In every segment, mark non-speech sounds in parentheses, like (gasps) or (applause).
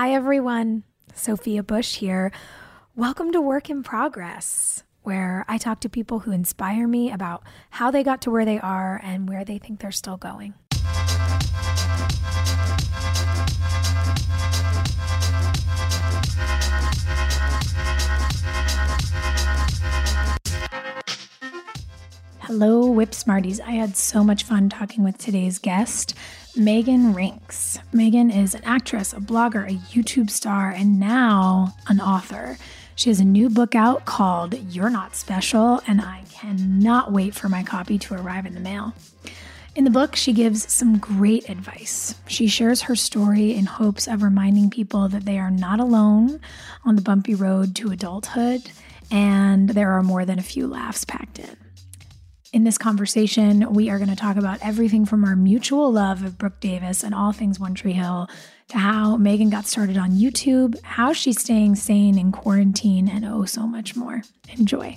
Hi, everyone. Sophia Bush here. Welcome to Work in Progress, where I talk to people who inspire me about how they got to where they are and where they think they're still going. Hello, Whip Smarties. I had so much fun talking with today's guest. Meghan Rienks. Meghan is an actress, a blogger, a YouTube star, and now an author. She has a new book out called You're Not Special, and I cannot wait for my copy to arrive in the mail. In the book, she gives some great advice. She shares her story in hopes of reminding people that they are not alone on the bumpy road to adulthood, and there are more than a few laughs packed in. In this conversation, we are going to talk about everything from our mutual love of Brooke Davis and all things One Tree Hill to how Meghan got started on YouTube, how she's staying sane in quarantine, and oh, so much more. Enjoy.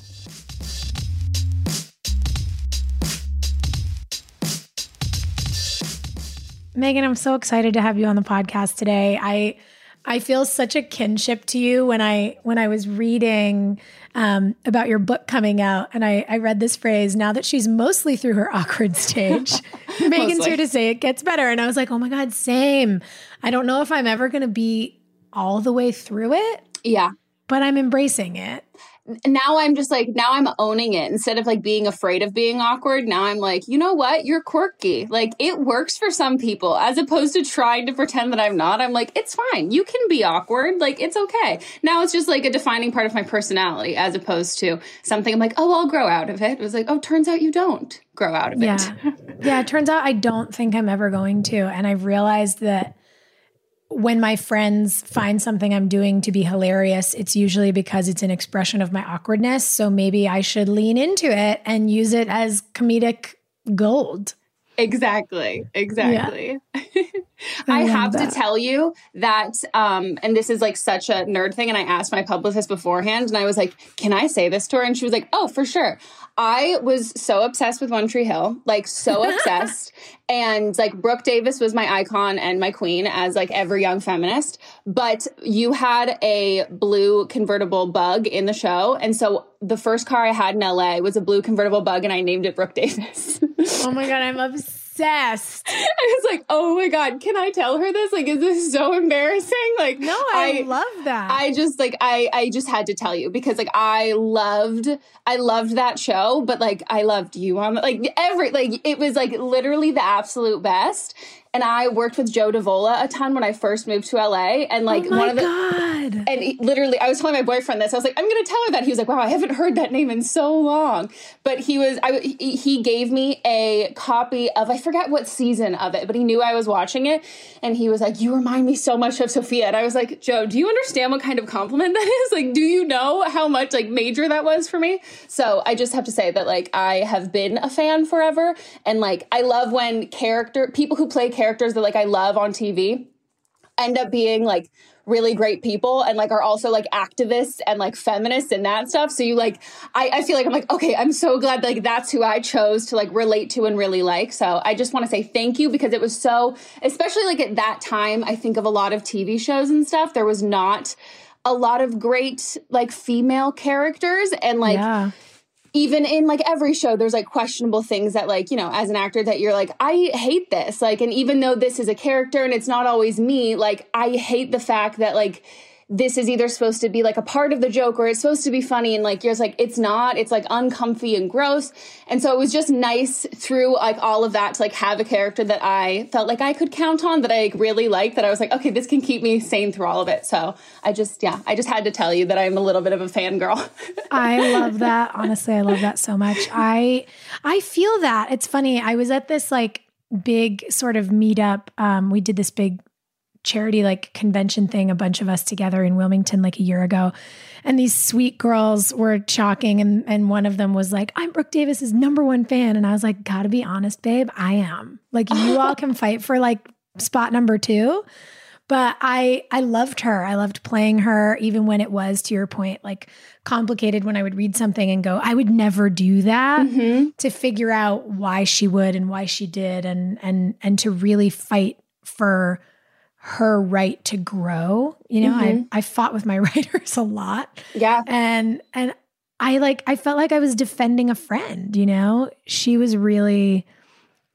Meghan, I'm so excited to have you on the podcast today. I I feel such a kinship to you when I when I was reading um, about your book coming out, and I, I read this phrase. Now that she's mostly through her (laughs) awkward stage, (laughs) Megan's here to say it gets better, and I was like, oh my god, same. I don't know if I'm ever going to be all the way through it. Yeah, but I'm embracing it now I'm just like, now I'm owning it instead of like being afraid of being awkward. Now I'm like, you know what? You're quirky. Like it works for some people as opposed to trying to pretend that I'm not. I'm like, it's fine. You can be awkward. Like it's okay. Now it's just like a defining part of my personality as opposed to something I'm like, oh, I'll grow out of it. It was like, oh, turns out you don't grow out of yeah. it. yeah. It turns out I don't think I'm ever going to. And I've realized that when my friends find something I'm doing to be hilarious, it's usually because it's an expression of my awkwardness. So maybe I should lean into it and use it as comedic gold. Exactly. Exactly. Yeah. (laughs) I, I have that. to tell you that, um, and this is like such a nerd thing. And I asked my publicist beforehand, and I was like, "Can I say this to her?" And she was like, "Oh, for sure." I was so obsessed with One Tree Hill, like so (laughs) obsessed. and like Brooke Davis was my icon and my queen as like every young feminist. But you had a blue convertible bug in the show. And so the first car I had in LA was a blue convertible bug and I named it Brooke Davis. (laughs) oh my God, I'm obsessed obsessed. (laughs) I was like, oh my God, can I tell her this? Like, is this so embarrassing? Like, no, I, I love that. I just like, I, I just had to tell you because like, I loved, I loved that show, but like, I loved you on like every, like, it was like literally the absolute best and I worked with Joe Davola a ton when I first moved to LA. And like oh one of the God. and he, literally, I was telling my boyfriend this. I was like, I'm going to tell her that. He was like, Wow, I haven't heard that name in so long. But he was, I he gave me a copy of I forget what season of it, but he knew I was watching it, and he was like, You remind me so much of Sophia. And I was like, Joe, do you understand what kind of compliment (laughs) that is? Like, do you know how much like major that was for me? So I just have to say that like I have been a fan forever, and like I love when character people who play characters that like I love on TV end up being like really great people and like are also like activists and like feminists and that stuff. So you like, I, I feel like I'm like, okay, I'm so glad like that's who I chose to like relate to and really like. So I just want to say thank you because it was so, especially like at that time, I think of a lot of TV shows and stuff. There was not a lot of great like female characters and like, yeah even in like every show there's like questionable things that like you know as an actor that you're like i hate this like and even though this is a character and it's not always me like i hate the fact that like this is either supposed to be like a part of the joke or it's supposed to be funny. And like you're like it's not. It's like uncomfy and gross. And so it was just nice through like all of that to like have a character that i felt like i could count on that i like, really liked that i was like okay this can keep me sane through all of it. So i just yeah i just had to tell you that i'm a little bit of a fangirl. (laughs) I love that. Honestly i love that so much. I i feel that. It's funny. I was at this like big sort of meetup. Um we did this big charity like convention thing, a bunch of us together in Wilmington like a year ago. And these sweet girls were chalking, and, and one of them was like, I'm Brooke Davis's number one fan. And I was like, gotta be honest, babe, I am. Like, you (laughs) all can fight for like spot number two. But I I loved her. I loved playing her, even when it was, to your point, like complicated when I would read something and go, I would never do that mm-hmm. to figure out why she would and why she did and and and to really fight for her right to grow. You know, mm-hmm. I I fought with my (laughs) writers a lot. Yeah. And and I like I felt like I was defending a friend, you know? She was really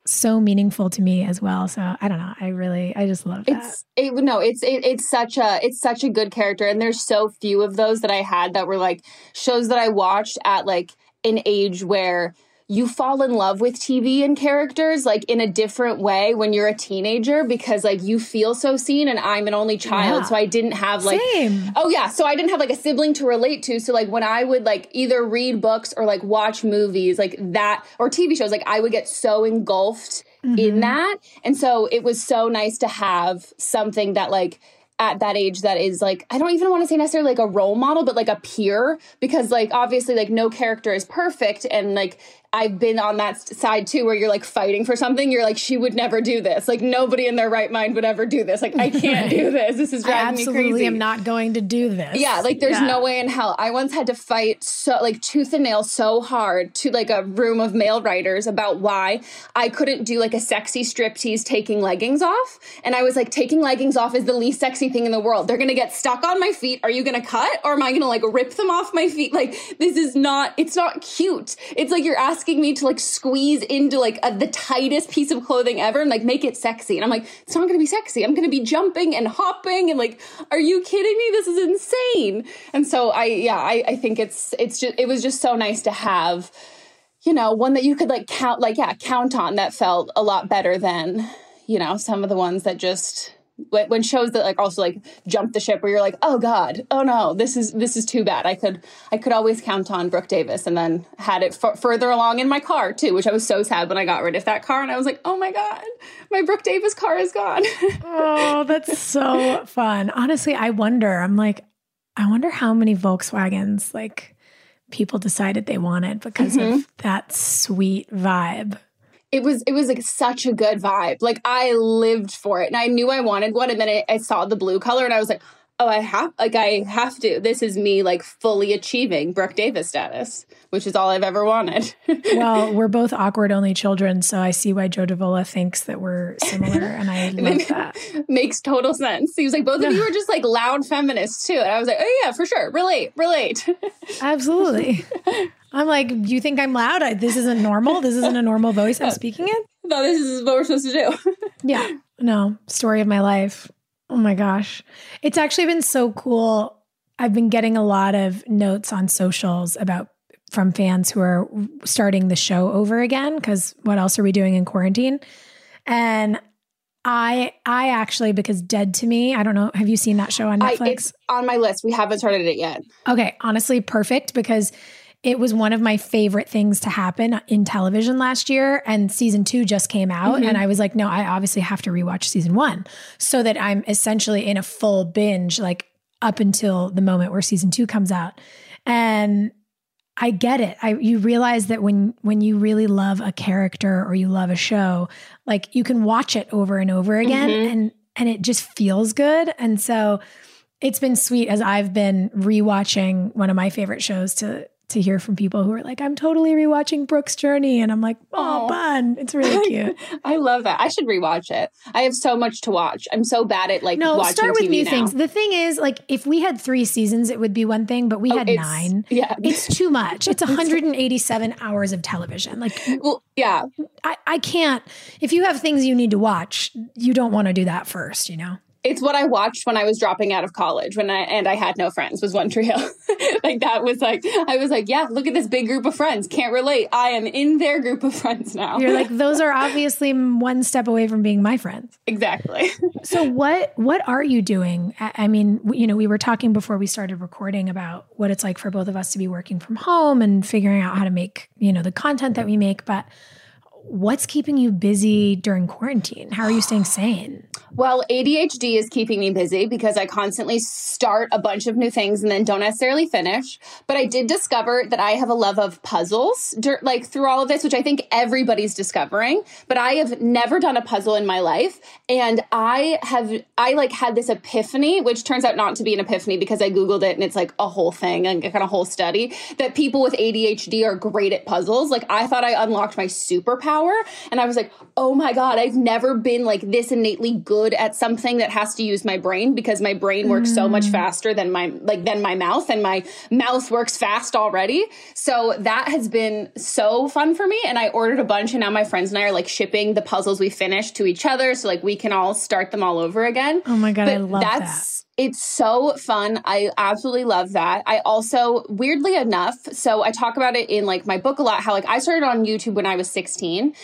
so meaningful to me as well. So I don't know. I really, I just love that. It's it, no, it's it, it's such a it's such a good character, and there's so few of those that I had that were like shows that I watched at like an age where you fall in love with TV and characters like in a different way when you're a teenager because like you feel so seen and I'm an only child yeah. so I didn't have like Same. oh yeah so I didn't have like a sibling to relate to so like when I would like either read books or like watch movies like that or TV shows like I would get so engulfed mm-hmm. in that and so it was so nice to have something that like at that age that is like I don't even want to say necessarily like a role model but like a peer because like obviously like no character is perfect and like I've been on that side too, where you're like fighting for something. You're like, she would never do this. Like nobody in their right mind would ever do this. Like I can't (laughs) right. do this. This is driving me crazy. Absolutely, am not going to do this. Yeah, like there's yeah. no way in hell. I once had to fight so like tooth and nail so hard to like a room of male writers about why I couldn't do like a sexy striptease taking leggings off. And I was like, taking leggings off is the least sexy thing in the world. They're gonna get stuck on my feet. Are you gonna cut or am I gonna like rip them off my feet? Like this is not. It's not cute. It's like you're asking asking me to like squeeze into like a, the tightest piece of clothing ever and like make it sexy. And I'm like, it's not to be sexy. I'm to be jumping and hopping and like, are you kidding me? This is insane. And so I, yeah, I, I think it's, it's just, it was just so nice to have, you know, one that you could like count, like, yeah, count on that felt a lot better than, you know, some of the ones that just, when shows that like also like jump the ship where you're like oh god oh no this is this is too bad. I could i could always count on brooke davis and then had it f- further along in my car too which i was so sad when i got rid of that car and i was like oh my god my brooke davis car is gone. (laughs) Oh that's so fun. Honestly i wonder i'm like i wonder how many volkswagens like people decided they wanted because mm-hmm. of that sweet vibe it was it was like such a good vibe. Like I lived for it, and I knew I wanted one. And then I, I saw the blue color, and I was like, oh, I have like I have to. This is me like fully achieving Brooke Davis status, which is all I've ever wanted. (laughs) well, we're both awkward only children, so I see why Joe Davola thinks that we're similar, and I (laughs) love that. Makes total sense. He was like, both of you are just like loud feminists too, and I was like, oh yeah, for sure, relate, relate. Absolutely. (laughs) I'm like, you think I'm loud? I, this isn't normal. This isn't a normal voice I'm speaking in. (laughs) No, this is what we're supposed to do. (laughs) yeah. No, story of my life. Oh my gosh. It's actually been so cool. I've been getting a lot of notes on socials about from fans who are starting the show over again because what else are we doing in quarantine? And I I actually because Dead to Me, I don't know, have you seen that show on Netflix? I, it's on my list. We haven't started it yet. Okay, honestly perfect because it was one of my favorite things to happen in television last year. And season two just came out. Mm-hmm. And I was like, no, I obviously have to rewatch season one so that I'm essentially in a full binge, like up until the moment where season two comes out. And I get it. I you realize that when when you really love a character or you love a show, like you can watch it over and over again mm-hmm. and and it just feels good. And so it's been sweet as I've been rewatching one of my favorite shows to to hear from people who are like, I'm totally rewatching Brooke's Journey. And I'm like, oh, fun. It's really (laughs) cute. (laughs) I love that. I should rewatch it. I have so much to watch. I'm so bad at like no, start with TV new now. things. The thing is, like, if we had three seasons, it would be one thing, but we oh, had nine. (laughs) Yeah. It's too much. It's 187 hours of television. Like, well, yeah. I, I can't, if you have things you need to watch, you don't want to do that first, you know? It's what I watched when I was dropping out of college when I and I had no friends was One Tree Hill. (laughs) like that was like I was like, yeah, look at this big group of friends. Can't relate. I am in their group of friends now. You're like (laughs) those are obviously one step away from being my friends. Exactly. so what what are you doing? I mean, you know, we were talking before we started recording about what it's like for both of us to be working from home and figuring out how to make, you know, the content that we make, but what's keeping you busy hmm. during quarantine? How are you staying sane? Well, ADHD is keeping me busy because I constantly start a bunch of new things and then don't necessarily finish. But I did discover that I have a love of puzzles, like through all of this, which I think everybody's discovering. But I have never done a puzzle in my life, and I have I like had this epiphany, which turns out not to be an epiphany because I googled it and it's like a whole thing, and kind of whole study that people with ADHD are great at puzzles. Like I thought I unlocked my superpower, and I was like, oh my god, I've never been like this innately good good at something that has to use my brain because my brain works mm. so much mm. faster than my like than my mouth and my mouth works fast already. So that has been so fun for me and I ordered a bunch and now my friends and I are like shipping the puzzles we finished to each other so like we can all start them all over again. Oh my god, but I love that's, that. It's so fun. I absolutely love that. I also, weirdly enough, so I talk about it in like my book a lot how like I started on YouTube when I was 16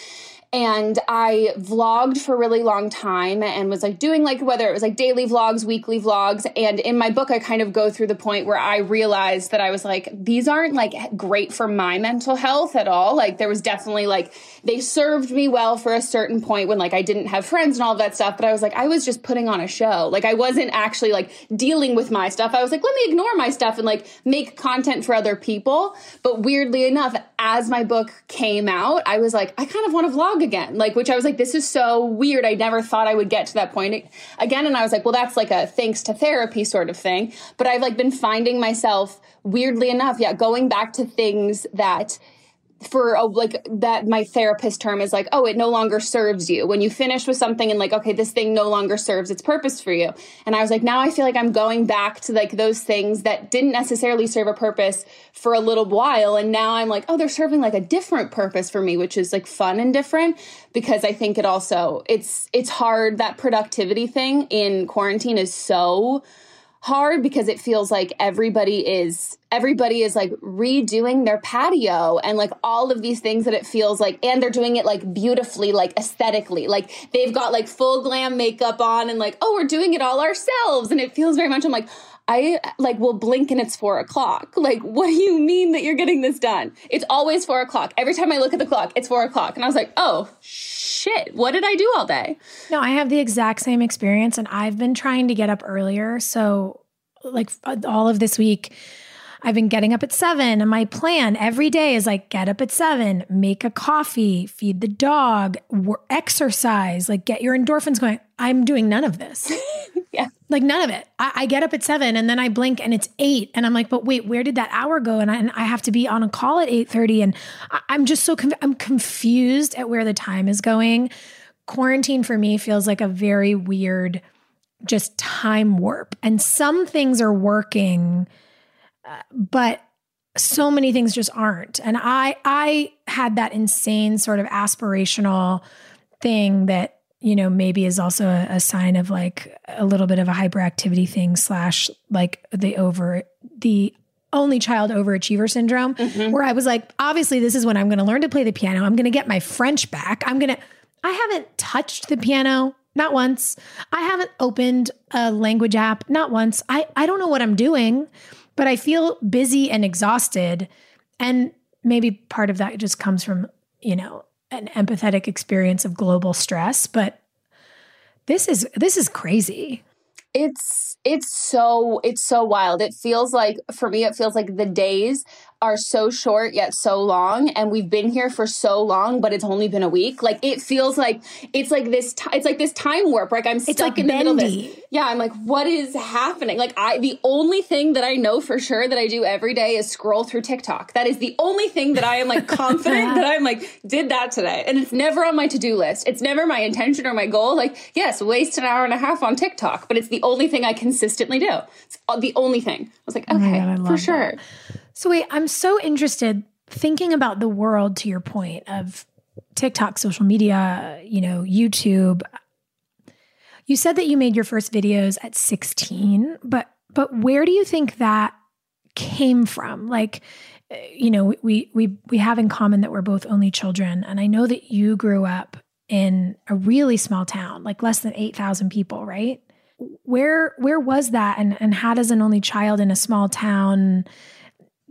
and I vlogged for a really long time and was like doing like whether it was like daily vlogs, weekly vlogs. And in my book, I kind of go through the point where I realized that I was like, these aren't like great for my mental health at all. Like there was definitely like, they served me well for a certain point when like I didn't have friends and all that stuff. But I was like, I was just putting on a show. Like I wasn't actually like dealing with my stuff. I was like, let me ignore my stuff and like make content for other people. But weirdly enough, as my book came out, I was like, I kind of want to vlog again. Like, which I was like, this is so weird. I never thought I would get to that point again. And I was like, well, that's like a thanks to therapy sort of thing. But I've like been finding myself weirdly enough, yeah, going back to things that for a, like that my therapist term is like oh it no longer serves you. When you finish with something and like okay this thing no longer serves its purpose for you. And i was like now i feel like i'm going back to like those things that didn't necessarily serve a purpose for a little while. And now i'm like oh they're serving like a different purpose for me which is like fun and different because i think it also it's it's hard. That productivity thing in quarantine is so hard because it feels like everybody is everybody is like redoing their patio and like all of these things that it feels like and they're doing it like beautifully like aesthetically like they've got like full glam makeup on and like oh we're doing it all ourselves and it feels very much i'm like I like will blink and it's four o'clock. (laughs) Like, what do you mean that you're getting this done? It's always four o'clock. Every time I look at the clock, it's four o'clock. And I was like, oh, shit, what did I do all day? No, I have the exact same experience. And I've been trying to get up earlier. So, like, all of this week, I've been getting up at seven, and my plan every day is like get up at seven, make a coffee, feed the dog, exercise, like get your endorphins going. I'm doing none of this. (laughs) yeah. Like none of it. I, I, get up at seven and then I blink and it's eight. And I'm like, but wait, where did that hour go? And I, and I have to be on a call at 8.30. And I, am just so, conf- I'm confused at where the time is going. Quarantine for me feels like a very weird, just time warp. And some things are working – but so many things just aren't. And I I had that insane sort of aspirational thing that you know maybe is also a, a sign of like a little bit of a hyperactivity thing slash like the over the only child overachiever syndrome mm-hmm. where I was like, obviously, this is when I'm going to learn to play the piano. I'm going to get my French back. I'm going to, I haven't touched the piano, not once. I haven't opened a language app, not once. I, I don't know what I'm doing but I feel busy and exhausted. And maybe part of that just comes from, you know, an empathetic experience of global stress, but this is this is crazy. It's it's so it's so wild. It feels like for me it feels like the days are so short yet so long and we've been here for so long but it's only been a week. Like it feels like it's like this t- it's like this time warp. Like i'm stuck like in the middle of this yeah i'm like what is happening? Like i the only thing that i know for sure that i do every day is scroll through tiktok. That is the only thing that i am like (laughs) confident that i'm like did that today. And it's never on my to-do list. It's never my intention or my goal. Like yes waste an hour and a half on tiktok but it's the only thing i consistently do. It's the only thing. I was like oh okay oh God, for sure. that. So, wait, I'm so interested thinking about the world to your point of TikTok, social media, you know, YouTube. You said that you made your first videos at 16, but but where do you think that came from? Like, you know, we we we have in common that we're both only children, and I know that you grew up in a really small town, like less than 8,000 people, right? Where where was that and and how does an only child in a small town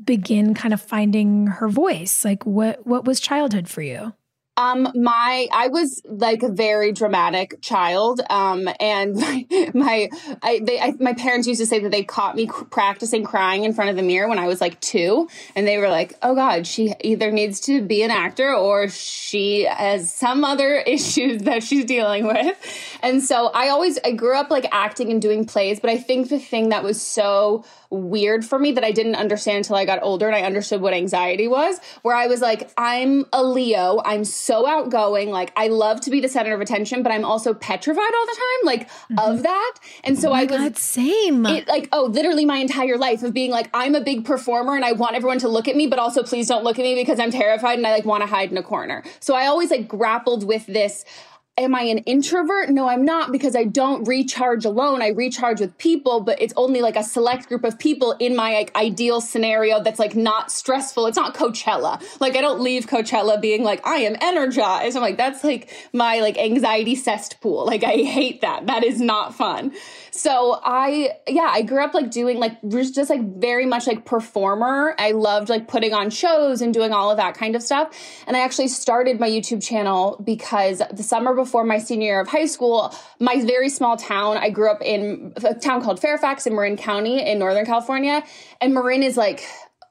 begin kind of finding her voice? Like what what was childhood for you? Um, my I was like a very dramatic child. Um, and (laughs) my my I, they, I, my parents used to say that they caught me practicing crying in front of the mirror when I was like two, and they were like, "Oh God, she either needs to be an actor or she has some other (laughs) issues that she's dealing with." And so I always I grew up like acting and doing plays, but I think the thing that was so weird for me that I didn't understand until I got older and I understood what anxiety was, where I was like, I'm a Leo. I'm so outgoing. Like, I love to be the center of attention, but I'm also petrified all the time, like, mm-hmm. of that. And so oh I was. God, same. It, like, oh, literally my entire life of being like, I'm a big performer and I want everyone to look at me, but also please don't look at me because I'm terrified and I like want to hide in a corner. So I always like grappled with this am I an introvert? No, I'm not because I don't recharge alone. I recharge with people, but it's only like a select group of people in my like ideal scenario that's like not stressful. It's not Coachella. Like I don't leave Coachella being like I am energized. I'm like that's like my like anxiety cesspool. Like I hate that. That is not fun. So I yeah, I grew up like doing like just like very much like performer. I loved like putting on shows and doing all of that kind of stuff. And I actually started my YouTube channel because the summer before my senior year of high school, my very small town, I grew up in a town called Fairfax in Marin County in Northern California. And Marin is like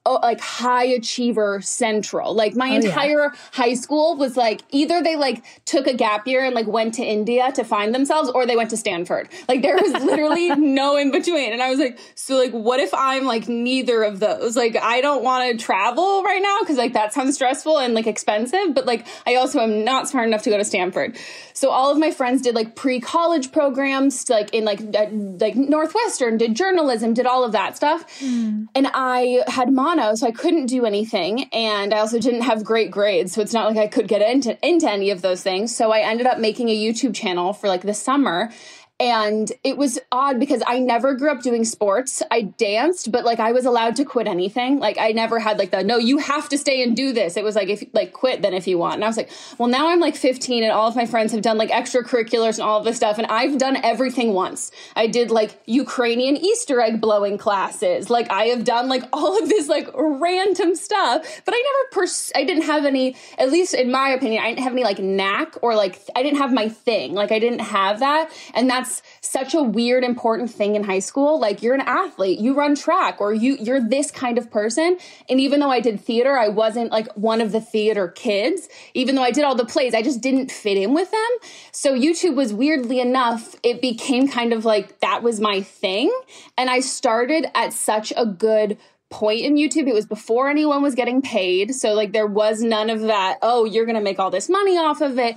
oh, like high achiever central. Like my oh, entire yeah. high school was like either they like took a gap year and like went to India to find themselves or they went to Stanford. Like there was literally (laughs) no in between. And I was like, so like what if I'm like neither of those? Like I don't want to travel right now cuz like that sounds stressful and like expensive, but like I also am not smart enough to go to Stanford. So all of my friends did like pre-college programs like in like uh, like Northwestern, did journalism, did all of that stuff. Mm. And I had mono so I couldn't do anything. And I also didn't have great grades. So it's not like I could get into, into any of those things. So I ended up making a YouTube channel for like the summer and it was odd because I never grew up doing sports. I danced, but like I was allowed to quit anything. Like I never had like the no, you have to stay and do this. It was like if like quit then if you want. And I was like, well now I'm like 15 and all of my friends have done like extracurriculars and all of this stuff and I've done everything once. I did like Ukrainian Easter egg blowing classes. Like I have done like (laughs) all of this like random stuff, but I never pers- I didn't have any at least in my opinion, I didn't have any like knack or like I didn't have my thing. Like I didn't have that. And that's that's such a weird important thing in high school like you're an athlete you run track or you you're this kind of person and even though i did theater i wasn't like one of the theater kids even though i did all the plays i just didn't fit in with them so youtube was weirdly enough it became kind of like that was my thing and i started at such a good point in YouTube. It was before anyone was getting paid. So, like, there was none of that, oh, you're going to make all this money off of it.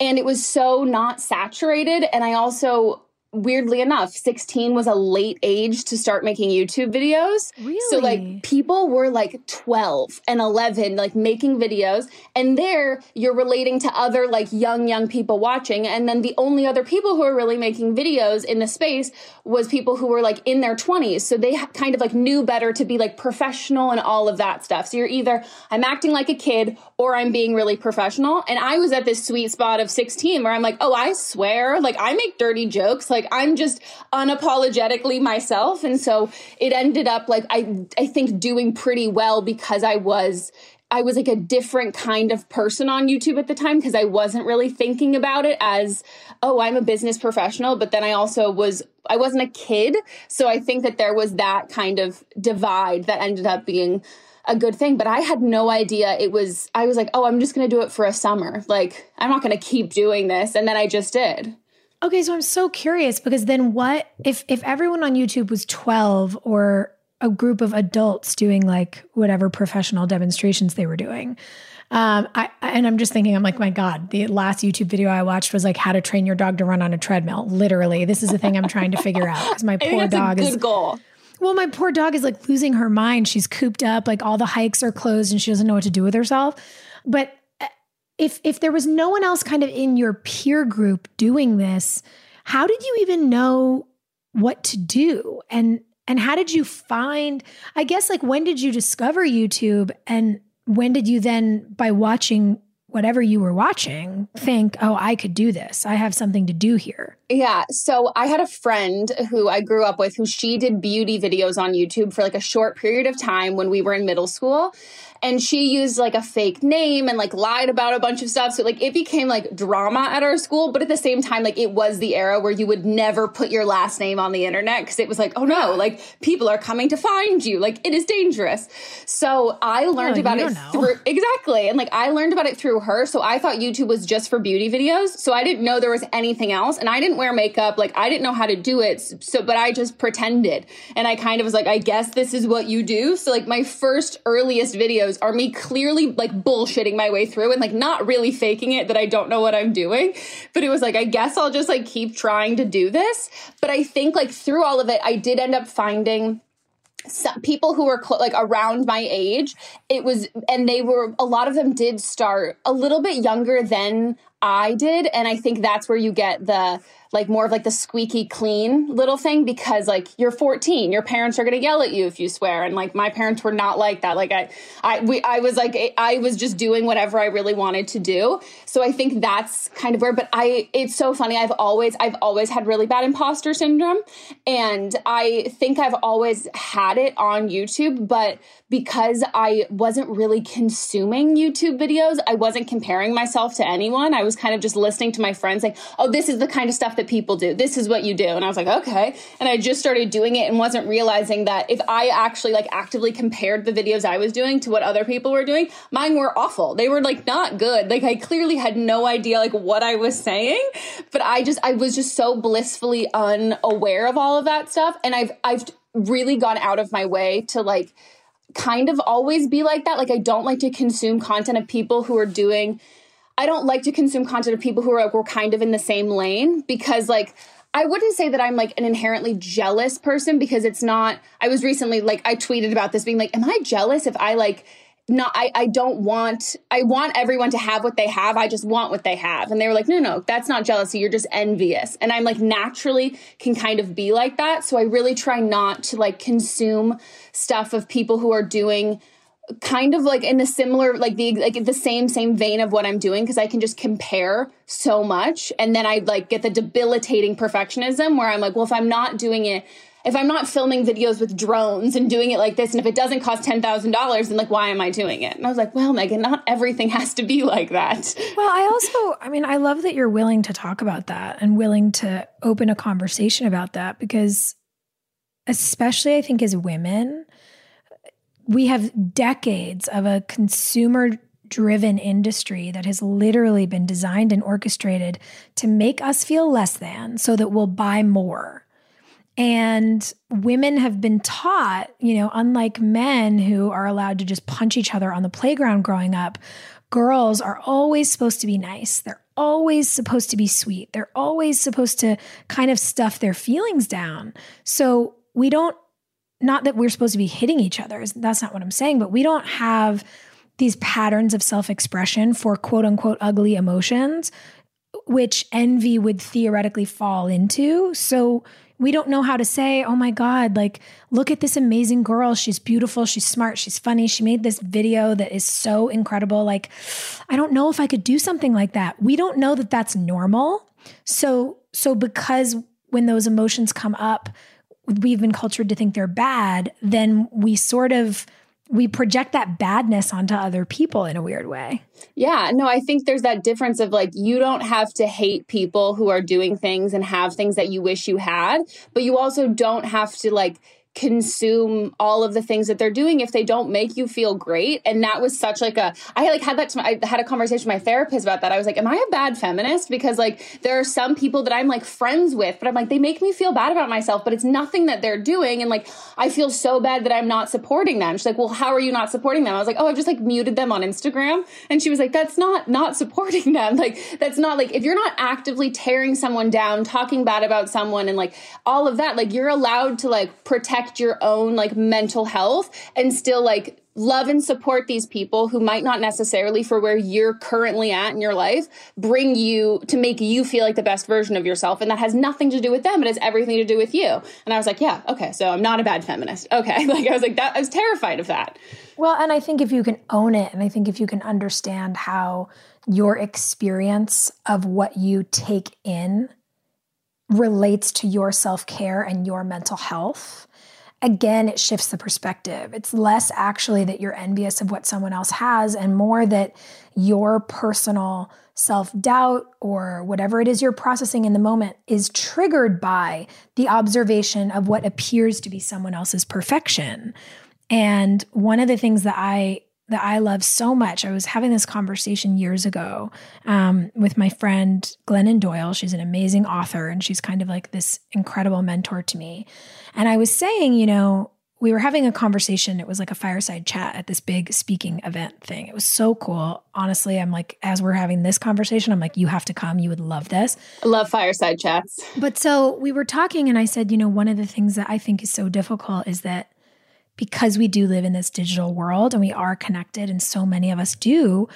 And it was so not saturated. And I also weirdly enough, 16 was a late age to start making YouTube videos. Really? So like people were like 12 and 11 like making videos and there you're relating to other like young young people watching and then the only other people who are really making videos in the space was people who were like in their 20s. So they kind of like knew better to be like professional and all of that stuff. So you're either I'm acting like a kid or I'm being really professional and I was at this sweet spot of 16 where I'm like, "Oh, I swear, like I make dirty jokes like like I'm just unapologetically myself. And so it ended up like I I think doing pretty well because I was I was like a different kind of person on YouTube at the time because I wasn't really thinking about it as, oh, I'm a business professional. But then I also was, I wasn't a kid. So I think that there was that kind of divide that ended up being a good thing. But I had no idea it was, I was like, oh, I'm just going to do it for a summer. Like, I'm not going to keep doing this. And then I just did. Okay, so I'm so curious because then what if if everyone on YouTube was 12 or a group of adults doing like whatever professional demonstrations they were doing. Um, I and I'm just thinking, I'm like, my God, the last YouTube video I watched was like how to train your dog to run on a treadmill. Literally, this is the thing I'm trying to figure out because my (laughs) poor dog is goal. Well, my poor dog is like losing her mind. She's cooped up, like all the hikes are closed, and she doesn't know what to do with herself. But if if there was no one else kind of in your peer group doing this, how did you even know what to do? And and how did you find, I guess, like when did you discover YouTube? And when did you then, by watching whatever you were watching, think, oh, I could do this? I have something to do here. Yeah. So I had a friend who I grew up with who she did beauty videos on YouTube for like a short period of time when we were in middle school and she used like a fake name and like lied about a bunch of stuff. So like it became like drama at our school, but at the same time, like it was the era where you would never put your last name on the internet because it was like, oh no, like people are coming to find you. Like it is dangerous. So I learned about it know. through (laughs) exactly. And like I learned about it through her. So I thought YouTube was just for beauty videos. So I didn't know there was anything else. And I didn't wear makeup. Like I didn't know how to do it. So, but I just pretended. And I kind of was like, I guess this is what you do. So like my first earliest videos videos are me clearly like bullshitting my way through and like not really faking it that I don't know what I'm doing. But it was like, I guess I'll just like keep trying to do this. But I think like through all of it, I did end up finding some people who were cl- like around my age it was and they were a lot of them did start a little bit younger than i did and i think that's where you get the like more of like the squeaky clean little thing because like you're 14 your parents are going to yell at you if you swear. And like my parents were not like that. Like i i we i was like i was just doing whatever i really wanted to do. So i think that's kind of where but i it's so funny. I've always i've always had really bad imposter syndrome. And i think i've always had it on youtube but because i wasn't really consuming youtube videos i wasn't comparing myself to anyone. I was kind of just listening to my friends like oh this is the kind of stuff that people do. This is what you do. And I was like, okay. And I just started doing it and wasn't realizing that if I actually like actively compared the videos I was doing to what other people were doing, mine were awful. They were like not good. Like I clearly had no idea like what I was saying, but I just I was just so blissfully unaware of all of that stuff and I've I've really gone out of my way to like kind of always be like that. Like I don't like to consume content of people who are doing I don't like to consume content of people who are like we're kind of in the same lane because like I wouldn't say that I'm like an inherently jealous person because it's not I was recently like I tweeted about this being like am I jealous if I like not I, I don't want I want everyone to have what they have. I just want what they have. And they were like, no, no, that's not jealousy. You're just envious. And I'm like naturally can kind of be like that. So I really try not to like consume stuff of people who are doing kind of like in the similar like the like the same same vein of what I'm doing because I can just compare so much. And then I like get the debilitating perfectionism where I'm like well if I'm not doing it if I'm not filming videos with drones and doing it like this and if it doesn't cost $10,000 then like why am I doing it? And I was like well Meghan not everything has to be like that. Well I also I mean I love that you're willing to talk about that and willing to open a conversation about that because especially I think as women we have decades of a consumer driven industry that has literally been designed and orchestrated to make us feel less than so that we'll buy more. And women have been taught, you know, unlike men who are allowed to just punch each other on the playground growing up, girls are always supposed to be nice. They're always supposed to be sweet. They're always supposed to kind of stuff their feelings down. So we don't not that we're supposed to be hitting each other. That's not what I'm saying, but we don't have these patterns of self expression for quote unquote ugly emotions, which envy would theoretically fall into. So we don't know how to say, oh my God, like, look at this amazing girl. She's beautiful. She's smart. She's funny. She made this video that is so incredible. Like, I don't know if I could do something like that. We don't know that that's normal. So, so because when those emotions come up, we've been cultured to think they're bad, then we sort of we project that badness onto other people in a weird way. Yeah, no, I think there's that difference of like you don't have to hate people who are doing things and have things that you wish you had, but you also don't have to like consume all of the things that they're doing if they don't make you feel great. And that was such like a i like had that to, i had a conversation with my therapist about that. I was like am i a bad feminist? Because like there are some people that i'm like friends with but i'm like they make me feel bad about myself but it's nothing that they're doing. And like i feel so bad that i'm not supporting them. She's like well how are you not supporting them? I was like oh i've just like muted them on instagram. And she was like that's not not supporting (laughs) them. Like that's not like if you're not actively tearing someone down talking bad about someone and like all of that like you're allowed to like protect your own like mental health and still like love and support these people who might not necessarily for where you're currently at in your life bring you to make you feel like the best version of yourself. And that has nothing to do with them. It has everything to do with you. And i was like yeah okay so i'm not a bad feminist. Okay. (laughs) Like i was like that i was terrified of that. Well and i think if you can own it and i think if you can understand how your experience of what you take in relates to your self-care and your mental health again, it shifts the perspective. It's less actually that you're envious of what someone else has and more that your personal self doubt or whatever it is you're processing in the moment is triggered by the observation of what appears to be someone else's perfection. And one of the things that I that I love so much. I was having this conversation years ago um, with my friend Glennon Doyle. She's an amazing author and she's kind of like this incredible mentor to me. And I was saying, you know, we were having a conversation. It was like a fireside chat at this big speaking event thing. It was so cool. Honestly, I'm like, as we're having this conversation, I'm like, you have to come. You would love this. I love fireside chats. But so we were talking, and I said, you know, one of the things that I think is so difficult is that because we do live in this digital world and we are connected, and so many of us do,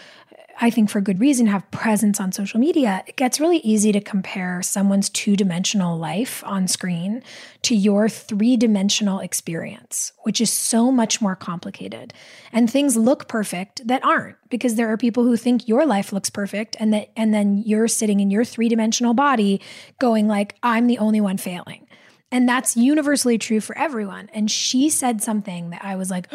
I think for good reason, have presence on social media, it gets really easy to compare someone's two dimensional life on screen to your three dimensional experience, which is so much more complicated. And things look perfect that aren't because there are people who think your life looks perfect and that and then you're sitting in your three dimensional body going like I'm the only one failing. And that's universally true for everyone. And she said something that I was like,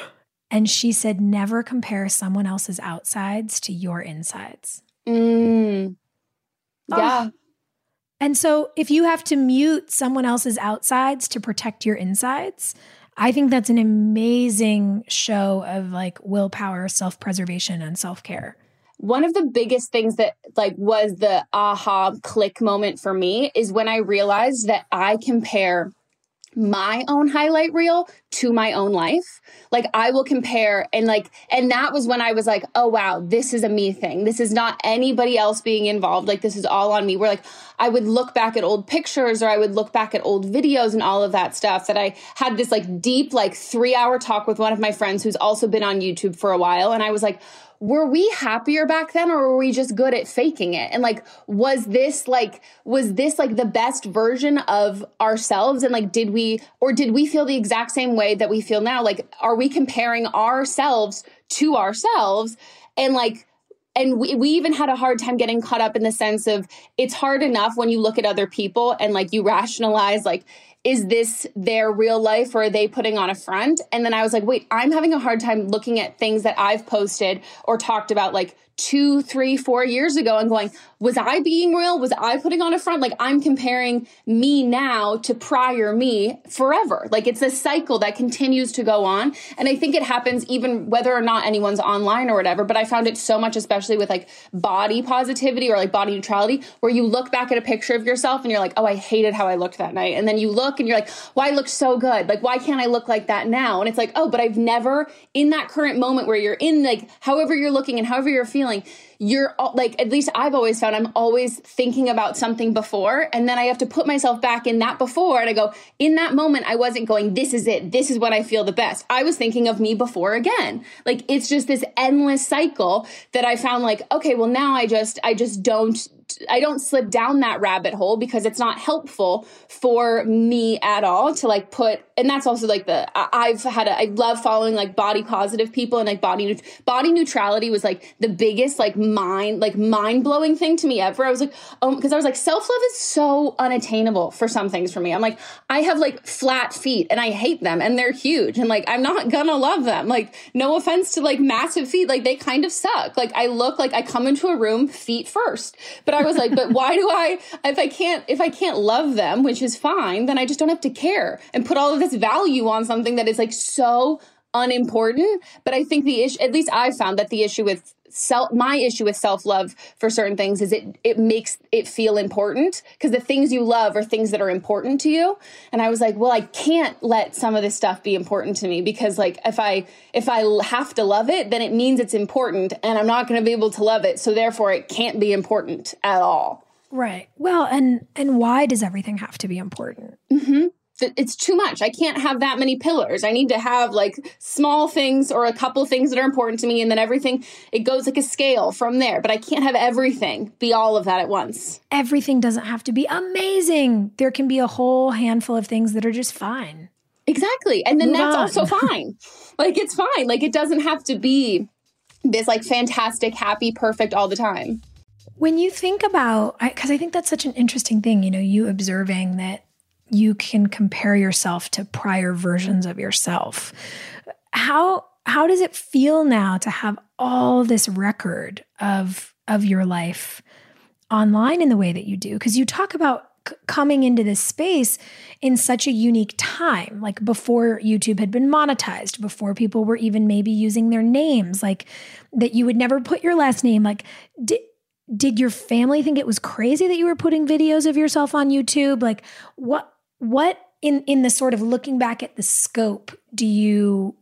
(gasps) and she said, never compare someone else's outsides to your insides. Mm. Yeah. Oh. And so if you have to mute someone else's outsides to protect your insides, I think that's an amazing show of like willpower, self preservation, and self care one of the biggest things that like was the aha click moment for me is when I realized that I compare my own highlight reel to my own life. Like I will compare and like and that was when I was like, "Oh wow, this is a me thing. This is not anybody else being involved. Like this is all on me." Where like I would look back at old pictures or I would look back at old videos and all of that stuff that I had this like deep like 3-hour talk with one of my friends who's also been on YouTube for a while and I was like, were we happier back then or were we just good at faking it? And like was this like was this like the best version of ourselves? And like did we or did we feel the exact same way that we feel now? Like are we comparing ourselves to ourselves? And like and we, we even had a hard time getting caught up in the sense of it's hard enough when you look at other people and like you rationalize like is this their real life or are they putting on a front? And then I was like, wait, I'm having a hard time looking at things that I've posted or talked about like two, three, four years ago and going, was I being real? Was I putting on a front? Like I'm comparing me now to prior me forever. Like it's a cycle that continues to go on. And I think it happens even whether or not anyone's online or whatever. But I found it so much, especially with like body positivity or like body neutrality, where you look back at a picture of yourself and you're like, oh, I hated how I looked that night. And then you look and you're like, why well, I look so good? Like, why can't I look like that now? And it's like, oh, but I've never in that current moment where you're in like however you're looking and however you're feeling you're like at least I've always found I'm always thinking about something before and then I have to put myself back in that before and I go in that moment I wasn't going this is it this is what I feel the best. I was thinking of me before again. Like it's just this endless cycle that I found like okay well now I just I just don't I don't slip down that rabbit hole because it's not helpful for me at all to like put and that's also like the I've had a, I love following like body positive people and like body body neutrality was like the biggest like mind like mind blowing thing to me ever. I was like um, oh because I was like self love is so unattainable for some things for me. I'm like I have like flat feet and I hate them and they're huge and like I'm not gonna love them. Like no offense to like massive feet like they kind of suck. Like I look like I come into a room feet first. But I was like but why do I if I can't if I can't love them, which is fine, then I just don't have to care and put all of this value on something that is like so unimportant. But I think the issue, at least I've found that the issue with self, my issue with self love for certain things is it, it makes it feel important because the things you love are things that are important to you. And I was like, well, I can't let some of this stuff be important to me because like if I, if I have to love it, then it means it's important and I'm not going to be able to love it. So therefore it can't be important at all. Right. Well, and and why does everything have to be important? Mm-hmm it's too much. I can't have that many pillars. I need to have like small things or a couple things that are important to me and then everything it goes like a scale from there. But I can't have everything be all of that at once. Everything doesn't have to be amazing. There can be a whole handful of things that are just fine. Exactly. And then Move that's on. also fine. (laughs) like it's fine. Like it doesn't have to be this like fantastic, happy, perfect all the time. When you think about, because I, I think that's such an interesting thing, you know, you observing that you can compare yourself to prior versions of yourself. How how does it feel now to have all this record of of your life online in the way that you do? Because you talk about c- coming into this space in such a unique time, like before YouTube had been monetized, before people were even maybe using their names, like that you would never put your last name. Like, did did your family think it was crazy that you were putting videos of yourself on YouTube? Like, what what in in the sort of looking back at the scope do you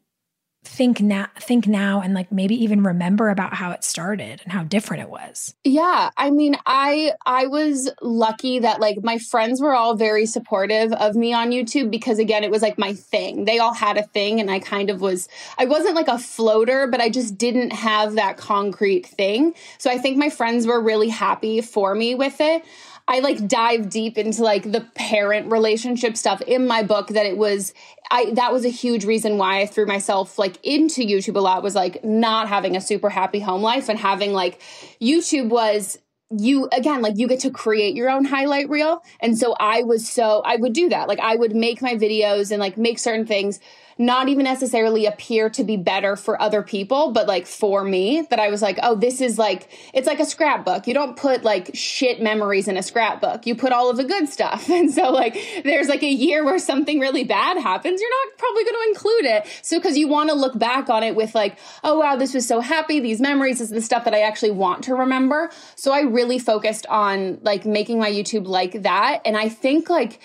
think now think now and like maybe even remember about how it started and how different it was? Yeah i mean i i was lucky that like my friends were all very supportive of me on youtube because again it was like my thing. They all had a thing and i kind of was i wasn't like a floater but i just didn't have that concrete thing. So i think my friends were really happy for me with it I like dive deep into like the parent relationship stuff in my book that it was I that was a huge reason why I threw myself like into YouTube a lot was like not having a super happy home life and having like YouTube was you again like you get to create your own highlight reel. And so i was so i would do that. Like i would make my videos and like make certain things not even necessarily appear to be better for other people, but like for me, that I was like, oh, this is like, it's like a scrapbook. You don't put like shit memories in a scrapbook. You put all of the good stuff. (laughs) And so, like, there's like a year where something really bad happens, you're not probably going to include it. So, because you want to look back on it with like, oh, wow, this was so happy. These memories is the stuff that I actually want to remember. So, I really focused on like making my YouTube like that. And I think like,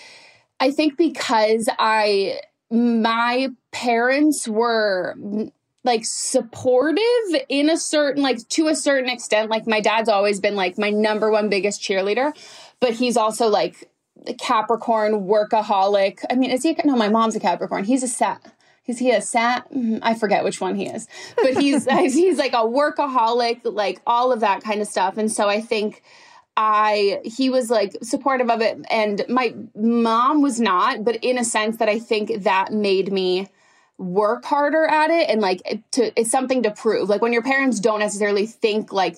I think because I, my parents were like supportive in a certain like to a certain extent. Like my dad's always been like my number one biggest cheerleader but he's also like a capricorn workaholic. I mean is he a, no my mom's a capricorn. He's a sat is he a sat? Mm-hmm, i forget which one he is. But he's (laughs) he's like a workaholic like all of that kind of stuff. And so i think I he was like supportive of it. And my mom was not but in a sense that I think that made me work harder at it and like to it's something to prove. Like when your parents don't necessarily think like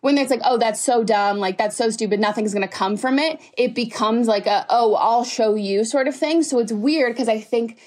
when it's like oh that's so dumb like that's so stupid nothing's to come from it it becomes like a oh I'll show you sort of thing. So it's weird because I think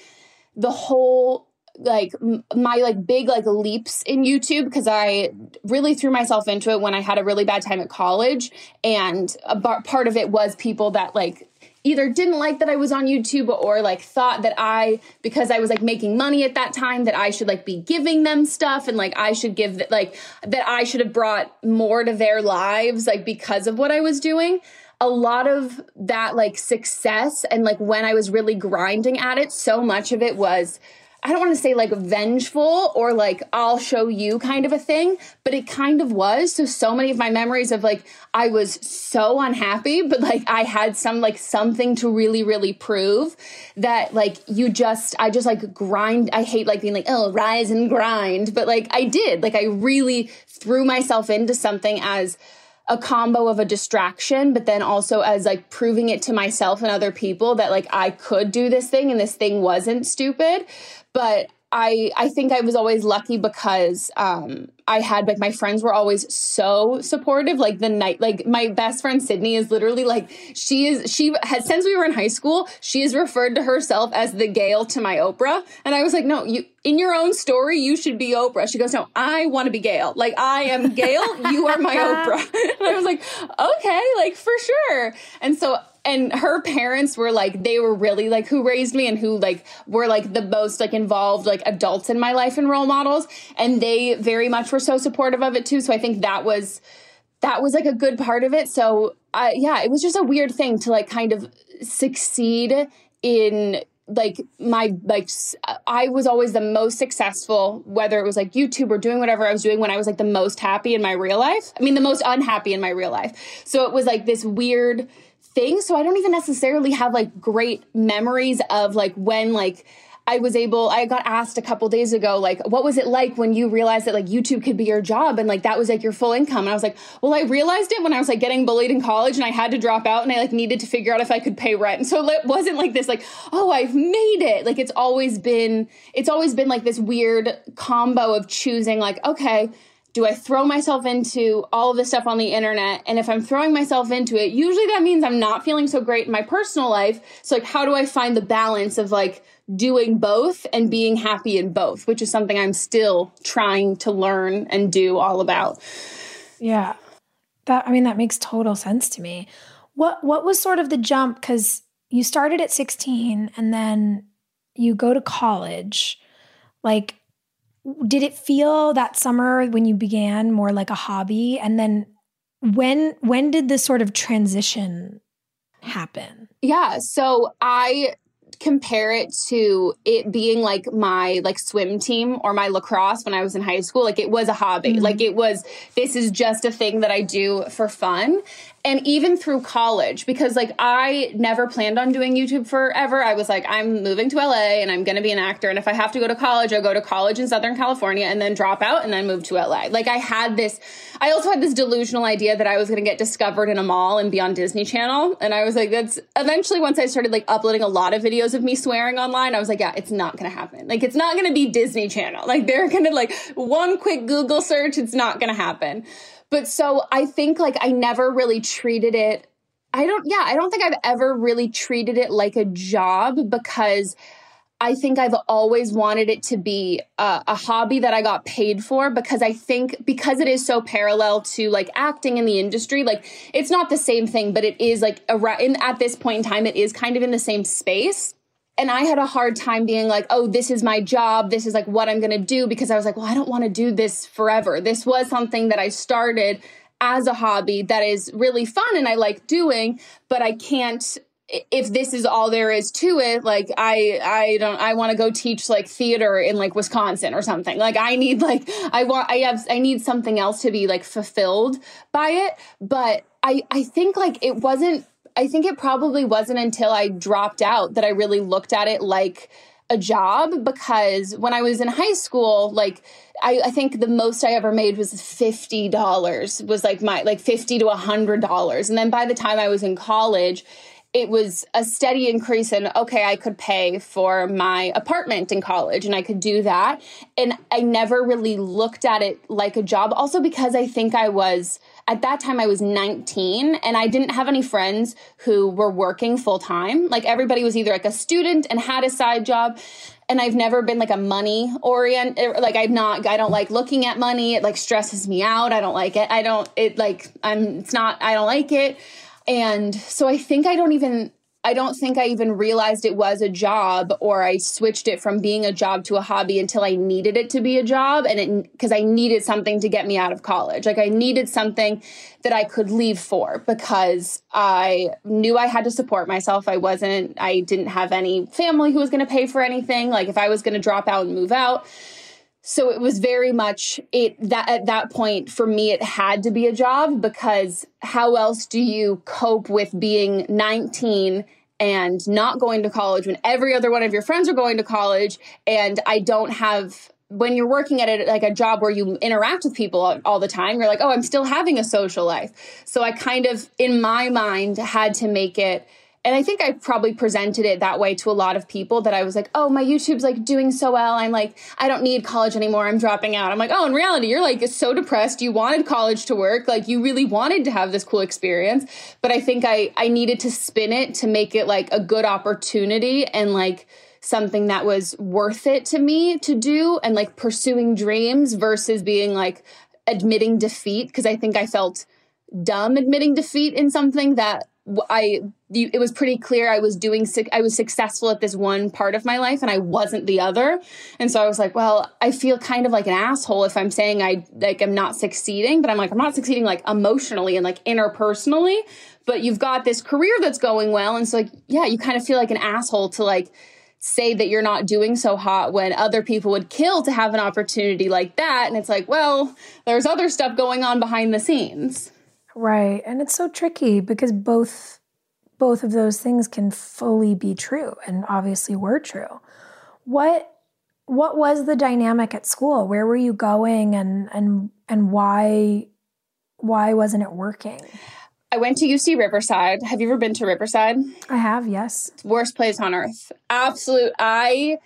the whole like my like big like leaps in YouTube because I really threw myself into it when I had a really bad time at college and a bar- part of it was people that like either didn't like that I was on YouTube or like thought that I because I was like making money at that time that I should like be giving them stuff and like I should give like that I should have brought more to their lives like because of what I was doing. A lot of that like success and like when I was really grinding at it so much of it was I don't want to say like vengeful or like I'll show you kind of a thing, but it kind of was. So, so many of my memories of like I was so unhappy, but like I had some like something to really, really prove that like you just, I just like grind. I hate like being like, oh, rise and grind, but like I did. Like I really threw myself into something as a combo of a distraction, but then also as like proving it to myself and other people that like I could do this thing and this thing wasn't stupid. But I I think I was always lucky because um, I had like my friends were always so supportive. Like the night, like my best friend Sydney is literally like she is she has since we were in high school. She has referred to herself as the Gayle to my Oprah, and I was like, no, you in your own story you should be Oprah. She goes, no, I want to be Gayle. Like I am Gayle, you are my (laughs) Oprah. (laughs) And I was like, okay, like for sure. And so and her parents were like they were really like who raised me and who like were like the most like involved like adults in my life and role models and they very much were so supportive of it too so i think that was that was like a good part of it so uh, yeah it was just a weird thing to like kind of succeed in like my like I was always the most successful whether it was like YouTube or doing whatever I was doing when I was like the most happy in my real life. I mean the most unhappy in my real life. So it was like this weird thing. So I don't even necessarily have like great memories of like when like I was able, I got asked a couple days ago, like, what was it like when you realized that like YouTube could be your job and like that was like your full income? And I was like, well, I realized it when I was like getting bullied in college and I had to drop out and I like needed to figure out if I could pay rent. And so it wasn't like this, like, oh, I've made it. Like it's always been, it's always been like this weird combo of choosing, like, okay, do I throw myself into all of this stuff on the internet? And if I'm throwing myself into it, usually that means I'm not feeling so great in my personal life. So, like, how do I find the balance of like doing both and being happy in both, which is something I'm still trying to learn and do all about. Yeah. That, I mean, that makes total sense to me. What, what was sort of the jump? Cause you started at 16 and then you go to college. Like, did it feel that summer when you began more like a hobby and then when when did this sort of transition happen yeah so i compare it to it being like my like swim team or my lacrosse when I was in high school. Like it was a hobby. Mm-hmm. Like it was, this is just a thing that I do for fun and even through college because like i never planned on doing youtube forever. I was like i'm moving to la and i'm going to be an actor and if i have to go to college i'll go to college in southern california and then drop out and then move to la like i had this i also had this delusional idea that i was going to get discovered in a mall and be on disney channel and i was like that's eventually once i started like uploading a lot of videos of me swearing online i was like yeah it's not going to happen. Like it's not going to be disney channel. Like they're going to like one quick google search it's not going to happen but so I think like I never really treated it. I don't, yeah, I don't think I've ever really treated it like a job because I think I've always wanted it to be a, a, hobby that I got paid for because I think because it is so parallel to like acting in the industry, like it's not the same thing, but it is like in, at this point in time, it is kind of in the same space and I had a hard time being like, oh, this is my job. This is like what I'm going to do because I was like, well, I don't want to do this forever. This was something that I started as a hobby that is really fun and I like doing, but I can't if this is all there is to it like i i don't i want to go teach like theater in like wisconsin or something like i need like i want i have i need something else to be like fulfilled by it but i i think like it wasn't I think it probably wasn't until I dropped out that I really looked at it like a job because when I was in high school, like I, I think the most I ever made was fifty dollars was like my like fifty to hundred dollars. And then by the time I was in college, it was a steady increase in okay i could pay for my apartment in college and i could do that and i never really looked at it like a job also because i think i was at that time I was 19 and I didn't have any friends who were working full time. Like everybody was either like a student and had a side job. And I've never been like a money orient er, like I've not I don't like looking at money. It like stresses me out. I don't like it. I don't it like I'm it's not I don't like it. And so I think I don't even I don't think I even realized it was a job or I switched it from being a job to a hobby until I needed it to be a job and it because I needed something to get me out of college. Like I needed something that I could leave for because I knew I had to support myself. I wasn't I didn't have any family who was going to pay for anything. Like if I was going to drop out and move out, so it was very much it that at that point for me it had to be a job because how else do you cope with being 19 and not going to college when every other one of your friends are going to college and I don't have when you're working at it like a job where you interact with people all, all the time, you're like, oh, I'm still having a social life. So I kind of, in my mind, had to make it and I think I probably presented it that way to a lot of people that I was like, oh, my YouTube's like doing so well. I'm like, I don't need college anymore. I'm dropping out. I'm like, oh, in reality, you're like so depressed. You wanted college to work. Like you really wanted to have this cool experience. But I think I, I needed to spin it to make it like a good opportunity and like, something that was worth it to me to do and like pursuing dreams versus being like admitting defeat because I think I felt dumb admitting defeat in something that I it was pretty clear I was doing I was successful at this one part of my life and I wasn't the other. And so I was like, well, I feel kind of like an asshole if I'm saying I like I'm not succeeding, but I'm like I'm not succeeding like emotionally and like interpersonally, but you've got this career that's going well and so like yeah, you kind of feel like an asshole to like say that you're not doing so hot when other people would kill to have an opportunity like that and it's like, well, there's other stuff going on behind the scenes. Right. And it's so tricky because both both of those things can fully be true and obviously were true. What what was the dynamic at school? Where were you going and and and why why wasn't it working? I went to UC Riverside. Have you ever been to Riverside? I have, yes. Worst place on earth. Absolute I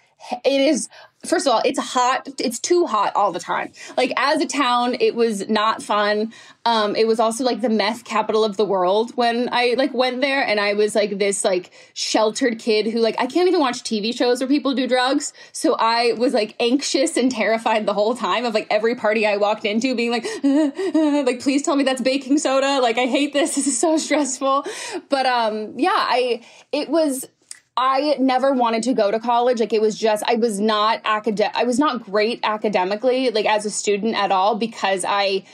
it is first of all, it's hot. It's too hot all the time. Like as a town, it was not fun. Um, it was also like the meth capital of the world when I like went there, and I was like this like sheltered kid who like I can't even watch TV shows where people do drugs. So I was like anxious and terrified the whole time of like every party I walked into, being like, (laughs) like please tell me that's baking soda. Like I hate this. (laughs) This is so stressful. But um, yeah, I it was I never wanted to go to college. Like it was just I was not academic I was not great academically like as a student at all because I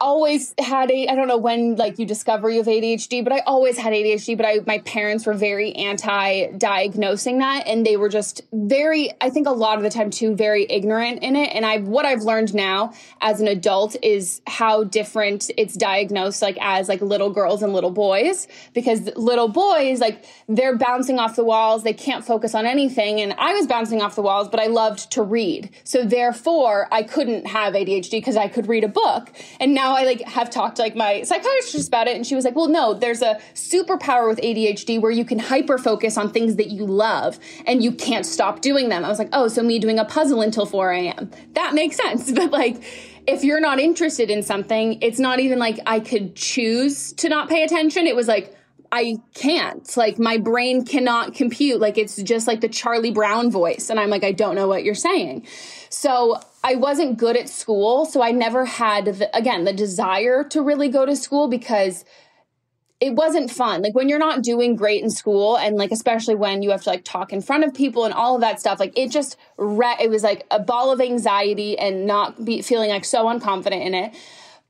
always had a I don't know when like you discover you have ADHD, but I always had ADHD. But I my parents were very anti diagnosing that, and they were just very I think a lot of the time too very ignorant in it. And I what I've learned now as an adult is how different it's diagnosed like as like little girls and little boys because little boys like they're bouncing off the walls, they can't focus on anything, and I was bouncing off the walls, but I loved to read, so therefore I couldn't have ADHD because I could read a book and now I like have talked to like my psychiatrist about it, and she was like, "Well, no, there's a superpower with ADHD where you can hyper focus on things that you love and you can't stop doing them." I was like, "Oh, so me doing a puzzle until 4 a.m. That makes sense." (laughs) But like, if you're not interested in something, it's not even like I could choose to not pay attention. It was like I can't. Like my brain cannot compute. Like it's just like the Charlie Brown voice. And I'm like, I don't know what you're saying. So I wasn't good at school. So I never had, the, again, the desire to really go to school because it wasn't fun. Like when you're not doing great in school and like especially when you have to like talk in front of people and all of that stuff, like it just re- it was like a ball of anxiety and not be feeling like so unconfident in it.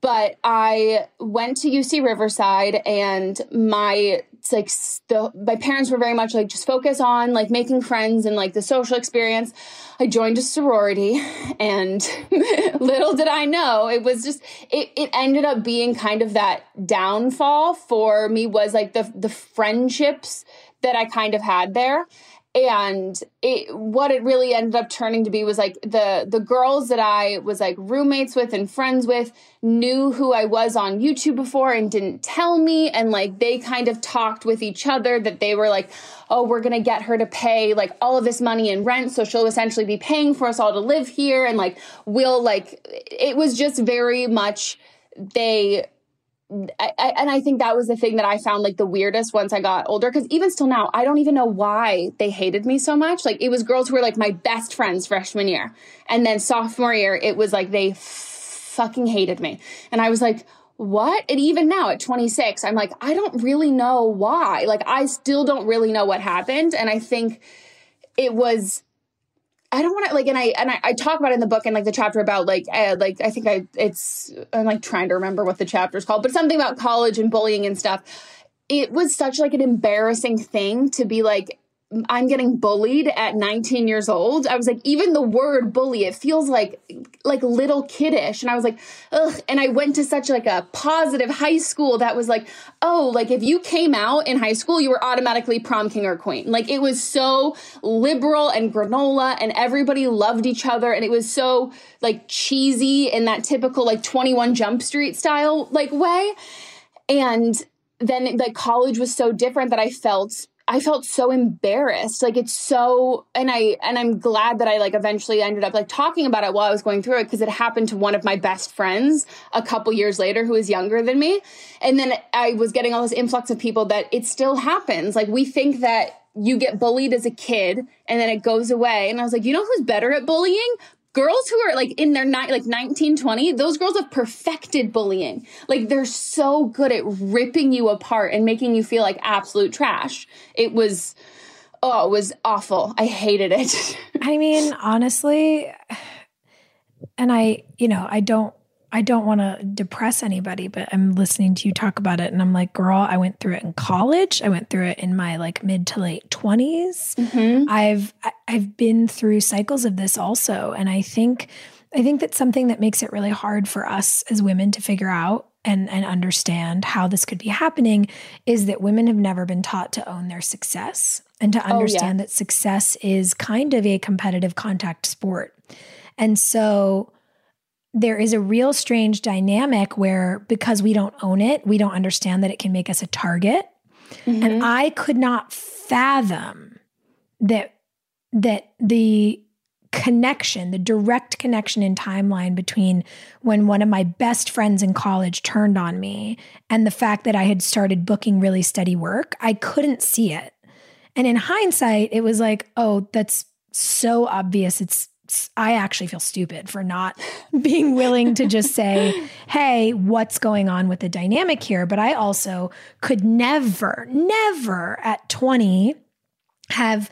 But I went to UC Riverside and my like the my parents were very much like just focus on like making friends and like the social experience. I joined a sorority (laughs) and (laughs) little did I know it was just it it ended up being kind of that downfall for me was like the the friendships that I kind of had there and it what it really ended up turning to be was like the the girls that I was like roommates with and friends with knew who I was on YouTube before and didn't tell me. And like they kind of talked with each other that they were like oh we're going to get her to pay like all of this money in rent so she'll essentially be paying for us all to live here. And like we'll like it was just very much they I, I, and I think that was the thing that I found like the weirdest once I got older. Cause even still now, I don't even know why they hated me so much. Like it was girls who were like my best friends freshman year. And then sophomore year, it was like they fucking hated me. And I was like, what? And even now at 26, I'm like, I don't really know why. Like I still don't really know what happened. And I think it was I don't want to like, and I and I, I, talk about it in the book and like the chapter about like uh, like I think I it's I'm like trying to remember what the chapter is called, but something about college and bullying and stuff. It was such like an embarrassing thing to be like I'm getting bullied at 19 years old. I was like, even the word bully, it feels like like little kiddish. And I was like, ugh. And I went to such like a positive high school that was like, oh, like if you came out in high school, you were automatically prom king or queen. Like it was so liberal and granola and everybody loved each other. And it was so like cheesy in that typical like 21 Jump Street style like way. And then like college was so different that I felt I felt so embarrassed. Like it's so and I and I'm glad that I like eventually ended up like talking about it while I was going through it because it happened to one of my best friends a couple years later who was younger than me. And then I was getting all this influx of people that it still happens. Like we think that you get bullied as a kid and then it goes away. And I was like, you know who's better at bullying? Girls who are like in their ni- like 19 20 those girls have perfected bullying. Like they're so good at ripping you apart and making you feel like absolute trash. It was oh it was awful. I hated it. (laughs) I mean honestly and i you know i don't I don't want to depress anybody, but I'm listening to you talk about it and I'm like, girl, I went through it in college. I went through it in my like mid to late 20s. Mm-hmm. I've I've been through cycles of this also, and I think I think that's something that makes it really hard for us as women to figure out and and understand how this could be happening is that women have never been taught to own their success and to understand oh, yeah. that success is kind of a competitive contact sport. And so there is a real strange dynamic where because we don't own it, we don't understand that it can make us a target. Mm-hmm. And I could not fathom that that the connection, the direct connection in timeline between when one of my best friends in college turned on me and the fact that I had started booking really steady work, I couldn't see it. And in hindsight, it was like, oh, that's so obvious. It's I actually feel stupid for not (laughs) being willing to just say, (laughs) hey, what's going on with the dynamic here? But I also could never, never at 20 have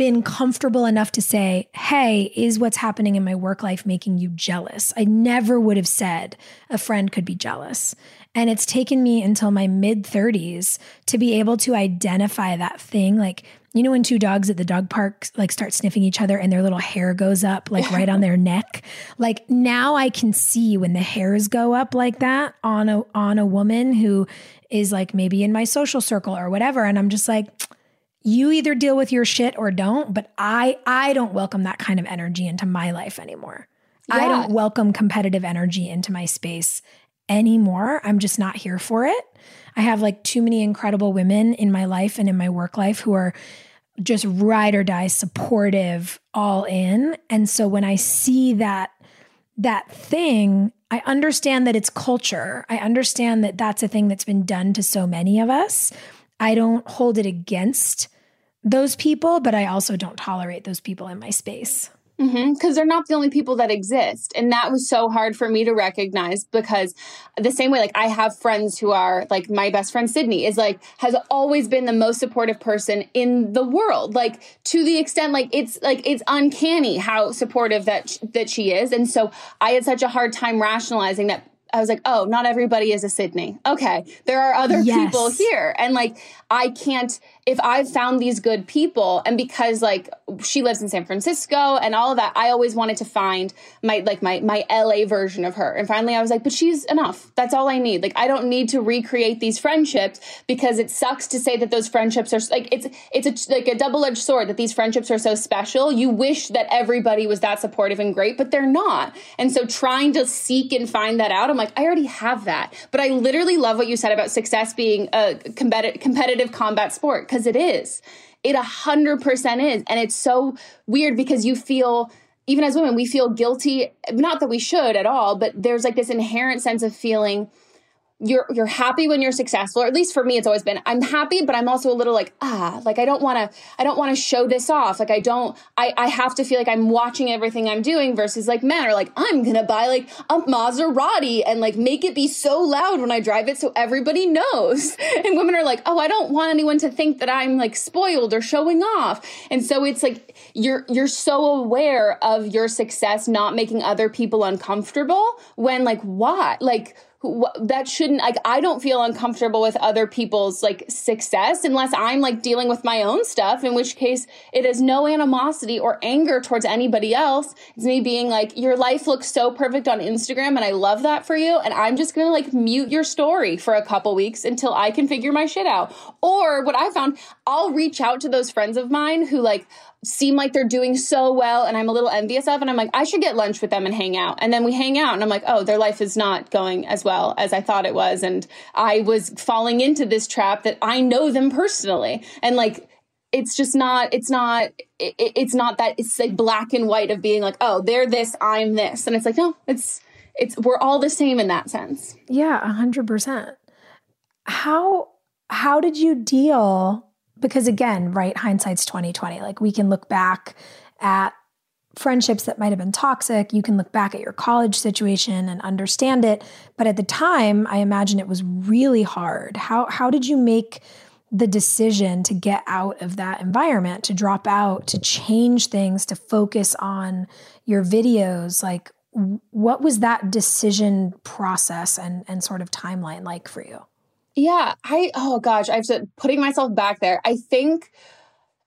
been comfortable enough to say, hey, is what's happening in my work life making you jealous? I never would have said a friend could be jealous. And it's taken me until my mid 30s to be able to identify that thing. Like, you know, when two dogs at the dog park like start sniffing each other and their little hair goes up like right on their (laughs) neck. Like now I can see when the hairs go up like that on a on a woman who is like maybe in my social circle or whatever. And I'm just like, you either deal with your shit or don't, but I I don't welcome that kind of energy into my life anymore. Yeah. I don't welcome competitive energy into my space anymore. I'm just not here for it. I have like too many incredible women in my life and in my work life who are just ride or die supportive all in and so when i see that that thing i understand that it's culture i understand that that's a thing that's been done to so many of us i don't hold it against those people but i also don't tolerate those people in my space because mm-hmm, they're not the only people that exist. And that was so hard for me to recognize because the same way, like I have friends who are like my best friend Sydney is like, has always been the most supportive person in the world. Like to the extent, like it's like, it's uncanny how supportive that, that she is. And so I had such a hard time rationalizing that I was like, oh, not everybody is a Sydney. Okay. There are other yes. people here. And like, I can't, if I've found these good people and because like she lives in San Francisco and all of that, I always wanted to find my like my my LA version of her. And finally I was like, but she's enough. That's all I need. Like I don't need to recreate these friendships because it sucks to say that those friendships are like it's it's a, like a double-edged sword that these friendships are so special. You wish that everybody was that supportive and great, but they're not. And so trying to seek and find that out, I'm like, I already have that. But I literally love what you said about success being a competitive competitive combat sport because it is. It a hundred percent is. And it's so weird because you feel, even as women, we feel guilty. Not that we should at all, but there's like this inherent sense of feeling you're you're happy when you're successful or at least for me it's always been i'm happy but i'm also a little like ah like i don't want to i don't want to show this off. Like i don't i i have to feel like i'm watching everything i'm doing versus like men are like i'm gonna buy like a maserati and like make it be so loud when i drive it so everybody knows. (laughs) And women are like oh i don't want anyone to think that i'm like spoiled or showing off. And so it's like you're you're so aware of your success not making other people uncomfortable when like why? Like that shouldn't like i don't feel uncomfortable with other people's like success unless i'm like dealing with my own stuff in which case it is no animosity or anger towards anybody else. It's me being like your life looks so perfect on instagram and i love that for you and i'm just gonna like mute your story for a couple weeks until i can figure my shit out. Or what i found i'll reach out to those friends of mine who like seem like they're doing so well and I'm a little envious of and I'm like I should get lunch with them and hang out. And then we hang out and I'm like, "Oh, their life is not going as well as I thought it was." And I was falling into this trap that I know them personally. And like it's just not it's not it, it's not that it's like black and white of being like, "Oh, they're this, I'm this." And it's like, "No, it's it's we're all the same in that sense." Yeah, 100%. How how did you deal because again, right, hindsight's 2020. Like we can look back at friendships that might have been toxic. You can look back at your college situation and understand it, but at the time, I imagine it was really hard. How how did you make the decision to get out of that environment, to drop out, to change things, to focus on your videos? Like what was that decision process and and sort of timeline like for you? Yeah, I oh gosh, I've said putting myself back there. I think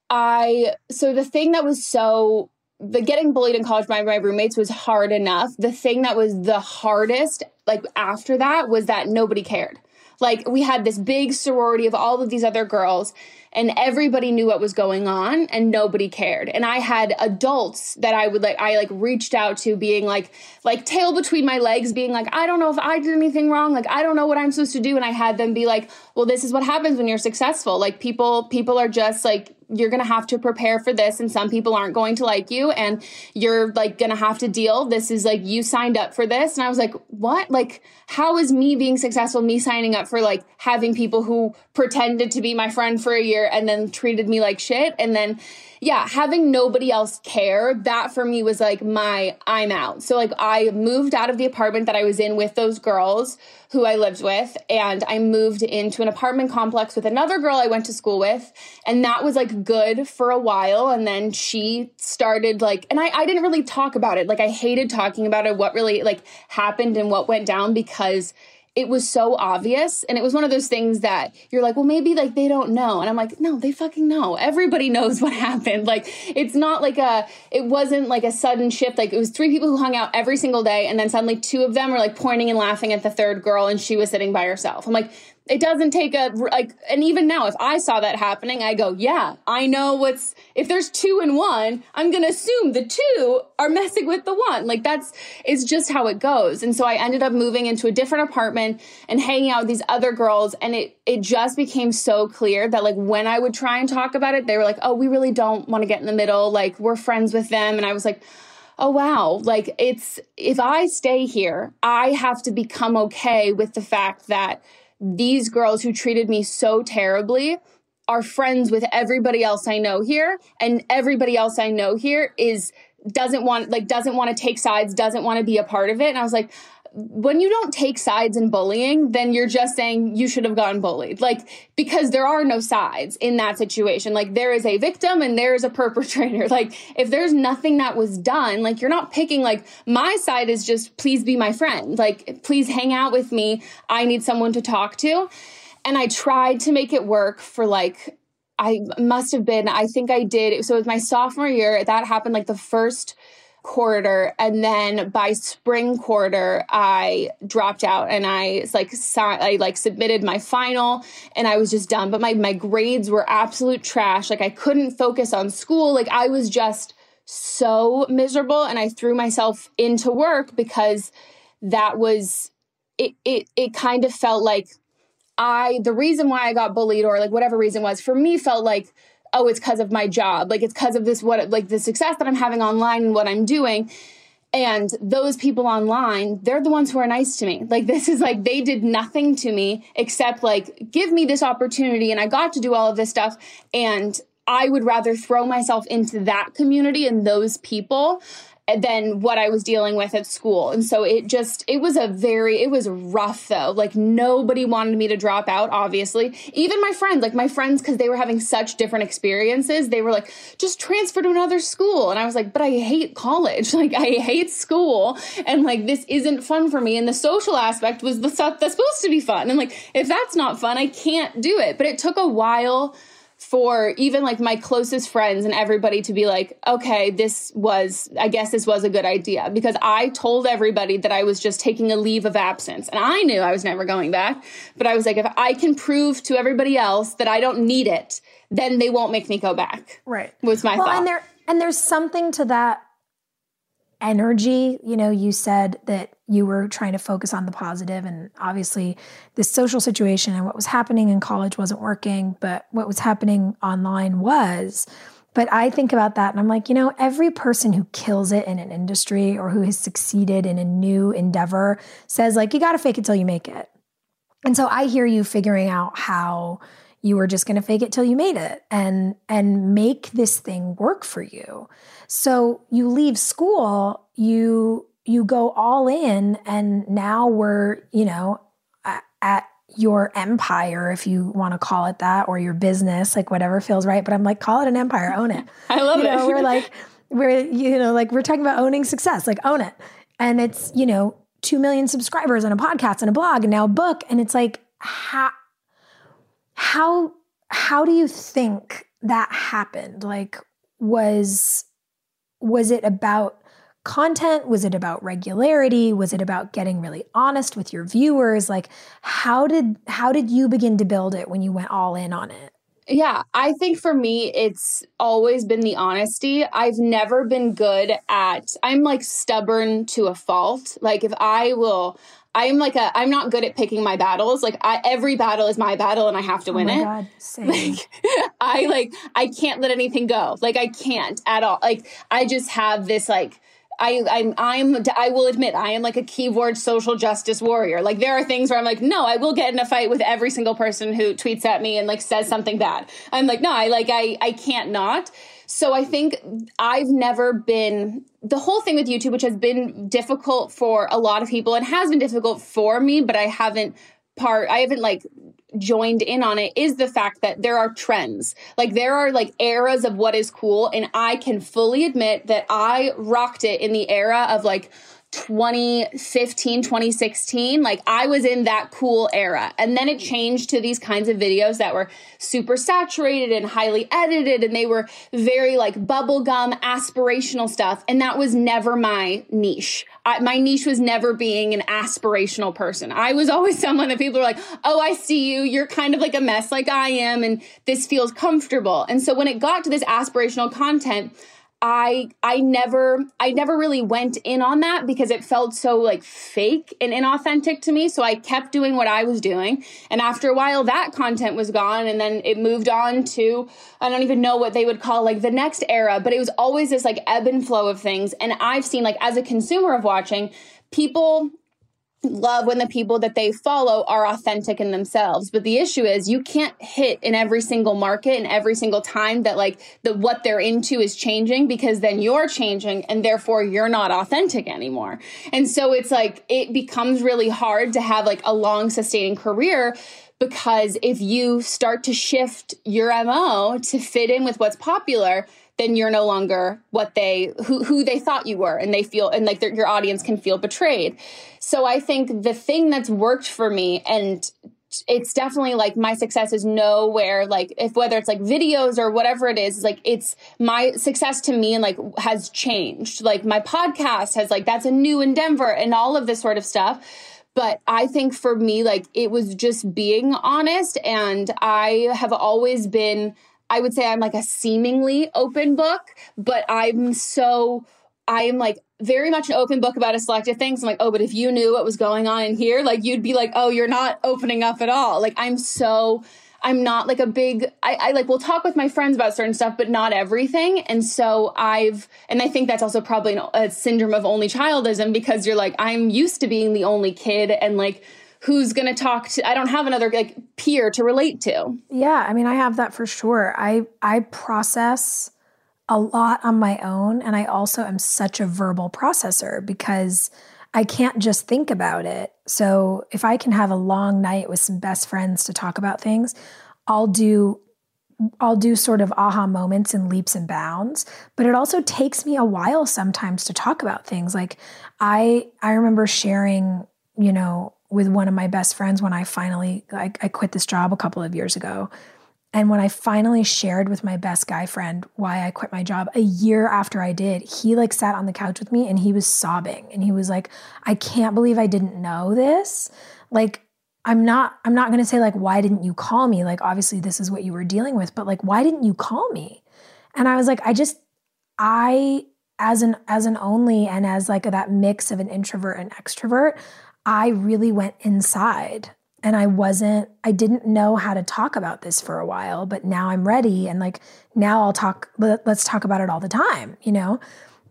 I so the thing that was so the getting bullied in college by my roommates was hard enough. The thing that was the hardest, like after that, was that nobody cared. Like we had this big sorority of all of these other girls and everybody knew what was going on and nobody cared. And I had adults that I would like I like reached out to being like like tail between my legs being like I don't know if I did anything wrong, like I don't know what I'm supposed to do and I had them be like, "Well, this is what happens when you're successful. Like people people are just like you're going to have to prepare for this and some people aren't going to like you and you're like going to have to deal. This is like you signed up for this. And i was like what? Like how is me being successful me signing up for like having people who pretended to be my friend for a year and then treated me like shit? And then yeah, having nobody else care, that for me was like my I'm out. So like I moved out of the apartment that I was in with those girls who I lived with and I moved into an apartment complex with another girl I went to school with and that was like good for a while and then she started like and I I didn't really talk about it. Like I hated talking about it what really like happened and what went down because it was so obvious and it was one of those things that you're like well maybe like they don't know. And i'm like no they fucking know. Everybody (laughs) knows what happened. Like it's not like a it wasn't like a sudden shift. Like it was three people who hung out every single day and then suddenly two of them were like pointing and laughing at the third girl and she was sitting by herself. I'm like it doesn't take a like and even now if i saw that happening i go yeah i know what's if there's two and one i'm gonna assume the two are messing with the one. Like that's it's just how it goes. And so i ended up moving into a different apartment and hanging out with these other girls. And it it just became so clear that like when i would try and talk about it they were like oh we really don't want to get in the middle. Like we're friends with them. And i was like oh wow. Like it's if i stay here i have to become okay with the fact that these girls who treated me so terribly are friends with everybody else I know here and everybody else I know here is doesn't want like doesn't want to take sides, doesn't want to be a part of it. And I was like, when you don't take sides in bullying, then you're just saying you should have gotten bullied. Like, because there are no sides in that situation. Like, there is a victim and there is a perpetrator. (laughs) Like, if there's nothing that was done, like, you're not picking, like, my side is just, please be my friend. Like, please hang out with me. I need someone to talk to. And I tried to make it work for like, I must have been, I think I did. So it was my sophomore year. That happened like the first quarter and then by spring quarter i dropped out and i like i like submitted my final and i was just done. But my my grades were absolute trash. Like i couldn't focus on school. Like i was just so miserable and i threw myself into work because that was it it it kind of felt like i the reason why i got bullied or like whatever reason was for me felt like oh, it's because of my job. Like it's because of this, what, like the success that I'm having online and what I'm doing. And those people online, they're the ones who are nice to me. Like this is like, they did nothing to me except like give me this opportunity. And I got to do all of this stuff. And I would rather throw myself into that community and those people than what I was dealing with at school. And so it just, it was a very, it was rough though. Like nobody wanted me to drop out, obviously. Even my friends, like my friends, because they were having such different experiences, they were like, just transfer to another school. And I was like, but I hate college. (laughs) Like I hate school. And like, this isn't fun for me. And the social aspect was the stuff that's supposed to be fun. And like, if that's not fun, I can't do it. But it took a while for even like my closest friends and everybody to be like, okay, this was, I guess this was a good idea because I told everybody that I was just taking a leave of absence and I knew I was never going back. But I was like, if I can prove to everybody else that I don't need it, then they won't make me go back. Right. Was my well, thought. And there, and there's something to that energy. You know, you said that you were trying to focus on the positive, and obviously, the social situation and what was happening in college wasn't working, but what was happening online was. But I think about that and I'm like, you know, every person who kills it in an industry or who has succeeded in a new endeavor says, like, you got to fake it till you make it. And so I hear you figuring out how you were just going to fake it till you made it and and make this thing work for you so you leave school you you go all in and now we're you know at your empire if you want to call it that or your business like whatever feels right. But i'm like call it an empire own it. (laughs) I love you it. know, we're like (laughs) we're you know like we're talking about owning success like own it. And it's you know 2 million subscribers on a podcast and a blog and now a book. And it's like how how how do you think that happened? Like was was it about content? Was it about regularity? Was it about getting really honest with your viewers? Like how did how did you begin to build it when you went all in on it? Yeah, I think for me, it's always been the honesty. I've never been good at, I'm like stubborn to a fault. Like, if I will, I'm like a I'm not good at picking my battles. Like I, every battle is my battle and I have to oh win it. God. (laughs) Like I like I can't let anything go. Like I can't at all. Like I just have this like I I'm I'm I will admit I am like a keyboard social justice warrior. Like there are things where I'm like, no, I will get in a fight with every single person who tweets at me and like says something bad. I'm like, no, I like I I can't not. So I think I've never been the whole thing with YouTube, which has been difficult for a lot of people and has been difficult for me, but I haven't part I haven't like joined in on it is the fact that there are trends. Like there are like eras of what is cool and I can fully admit that I rocked it in the era of like 2015, 2016, like I was in that cool era. And then it changed to these kinds of videos that were super saturated and highly edited and they were very like bubblegum aspirational stuff. And that was never my niche. I, my niche was never being an aspirational person. I was always (laughs) someone that people are like, oh, I see you. You're kind of like a mess like I am. And this feels comfortable. And so when it got to this aspirational content, I I never I never really went in on that because it felt so like fake and inauthentic to me. So I kept doing what I was doing. And after a while that content was gone and then it moved on to I don't even know what they would call like the next era, but it was always this like ebb and flow of things. And I've seen like as a consumer of watching, people love when the people that they follow are authentic in themselves. But the issue is you can't hit in every single market and every single time that like the what they're into is changing because then you're changing and therefore you're not authentic anymore. And so it's like it becomes really hard to have like a long sustaining career because if you start to shift your mo to fit in with what's popular then you're no longer what they who who they thought you were and they feel and like your audience can feel betrayed so i think the thing that's worked for me and it's definitely like my success is nowhere like if whether it's like videos or whatever it is like it's my success to me and like has changed like my podcast has like that's a new endeavor and all of this sort of stuff but I think for me, like it was just being honest. And I have always been I would say I'm like a seemingly open book, but I'm so I am like very much an open book about a selective things. I'm like, oh, but if you knew what was going on in here, like you'd be like, oh, you're not opening up at all. Like I'm so I'm not like a big I, I like will talk with my friends about certain stuff, but not everything. And so I've and I think that's also probably a syndrome of only childism because you're like, I'm used to being the only kid and like who's going to talk to I don't have another like peer to relate to. Yeah, I mean I have that for sure. I I process a lot on my own and I also am such a verbal processor because I can't just think about it. So if I can have a long night with some best friends to talk about things, I'll do I'll do sort of aha moments and leaps and bounds, but it also takes me a while sometimes to talk about things. Like I I remember sharing, you know, with one of my best friends when I finally I, I quit this job a couple of years ago. And when I finally shared with my best guy friend why I quit my job a year after I did, he like sat on the couch with me and he was sobbing and he was like, I can't believe I didn't know this. Like I'm not I'm not going to say like why didn't you call me? Like obviously this is what you were dealing with, but like why didn't you call me? And I was like I just I as an as an only and as like that mix of an introvert and extrovert, I really went inside and I wasn't I didn't know how to talk about this for a while, but now I'm ready and like now I'll talk let's talk about it all the time, you know?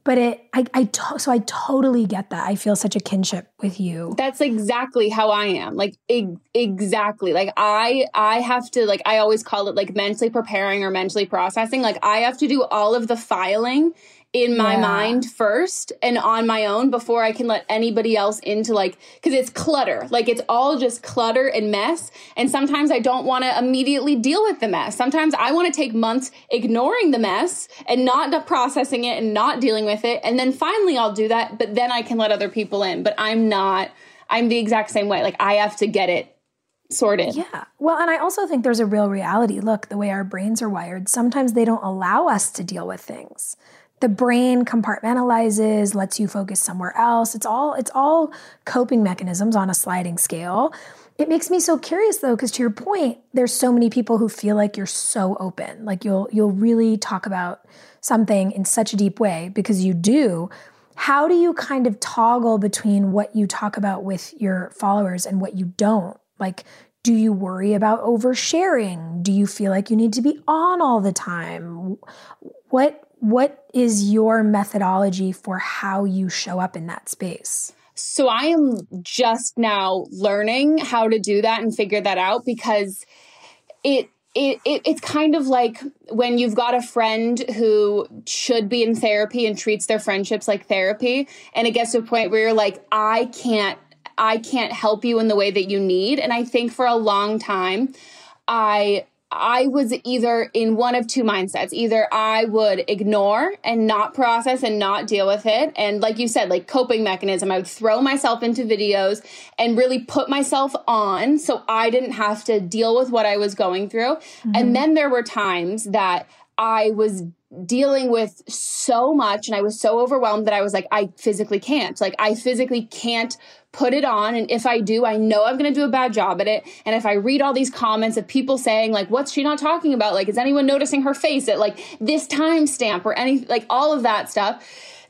but it i i to, so i totally get that. I feel such a kinship with you. That's exactly how i am. Like e- exactly. Like i i have to like i always call it like mentally preparing or mentally processing. Like i have to do all of the filing in my yeah. mind first and on my own before I can let anybody else into like because it's clutter. Like it's all just clutter and mess. And sometimes I don't want to immediately deal with the mess. Sometimes I want to take months ignoring the mess and not processing it and not dealing with it. And then finally I'll do that, but then I can let other people in. But I'm not I'm the exact same way. Like I have to get it sorted. Yeah. Well, and I also think there's a real reality. Look, the way our brains are wired, sometimes they don't allow us to deal with things the brain compartmentalizes lets you focus somewhere else. It's all it's all coping mechanisms on a sliding scale. It makes me so curious though because to your point there's so many people who feel like you're so open. Like you'll you'll really talk about something in such a deep way because you do. How do you kind of toggle between what you talk about with your followers and what you don't? Like do you worry about oversharing? Do you feel like you need to be on all the time? What what is your methodology for how you show up in that space? So I am just now learning how to do that and figure that out because it it, it, it's kind of like when you've got a friend who should be in therapy and treats their friendships like therapy and it gets to a point where you're like i can't i can't help you in the way that you need and i think for a long time i I was either in one of two mindsets. Either I would ignore and not process and not deal with it. And like you said, like coping mechanism, I would throw myself into videos and really put myself on so I didn't have to deal with what I was going through. Mm-hmm. And then there were times that I was dealing with so much and I was so overwhelmed that I was like, I physically can't. Like, I physically can't put it on. And if I do, I know I'm going to do a bad job at it. And if I read all these comments of people saying, like, what's she not talking about? Like, is anyone noticing her face at like this timestamp or any, like all of that stuff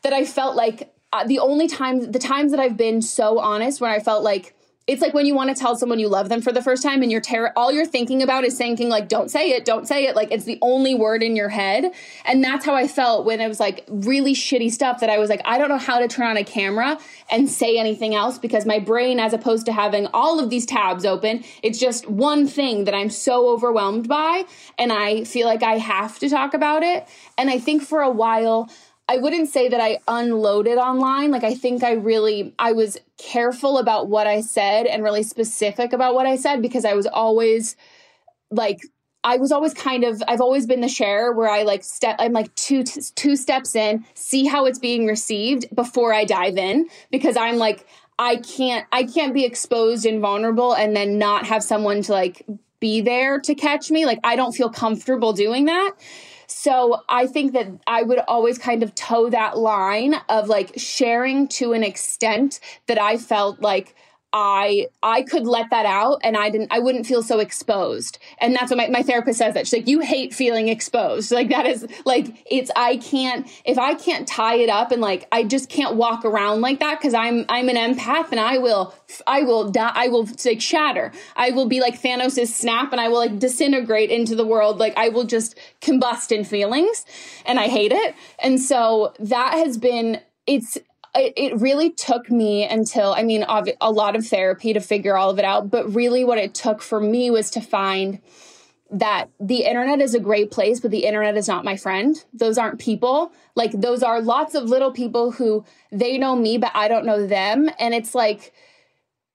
that I felt like uh, the only times, the times that I've been so honest where I felt like, it's like when you want to tell someone you love them for the first time and you're ter- all you're thinking about is thinking like don't say it don't say it like it's the only word in your head. And that's how i felt when it was like really shitty stuff that i was like i don't know how to turn on a camera and say anything else because my brain as opposed to having all of these tabs open it's just one thing that i'm so overwhelmed by and i feel like i have to talk about it. And i think for a while I wouldn't say that I unloaded online. Like I think I really I was careful about what I said and really specific about what I said because I was always like I was always kind of I've always been the share where I like step I'm like two two steps in, see how it's being received before I dive in because I'm like I can't I can't be exposed and vulnerable and then not have someone to like be there to catch me. Like I don't feel comfortable doing that. So I think that I would always kind of toe that line of like sharing to an extent that I felt like I I could let that out and I didn't I wouldn't feel so exposed. And that's what my, my therapist says that. She's like, you hate feeling exposed. Like that is like it's I can't if I can't tie it up and like I just can't walk around like that because I'm I'm an empath and I will I will die I will like shatter. I will be like Thanos' snap and I will like disintegrate into the world. Like I will just combust in feelings and I hate it. And so that has been it's it, it really took me until, I mean, a lot of therapy to figure all of it out. But really, what it took for me was to find that the internet is a great place, but the internet is not my friend. Those aren't people. Like, those are lots of little people who they know me, but I don't know them. And it's like,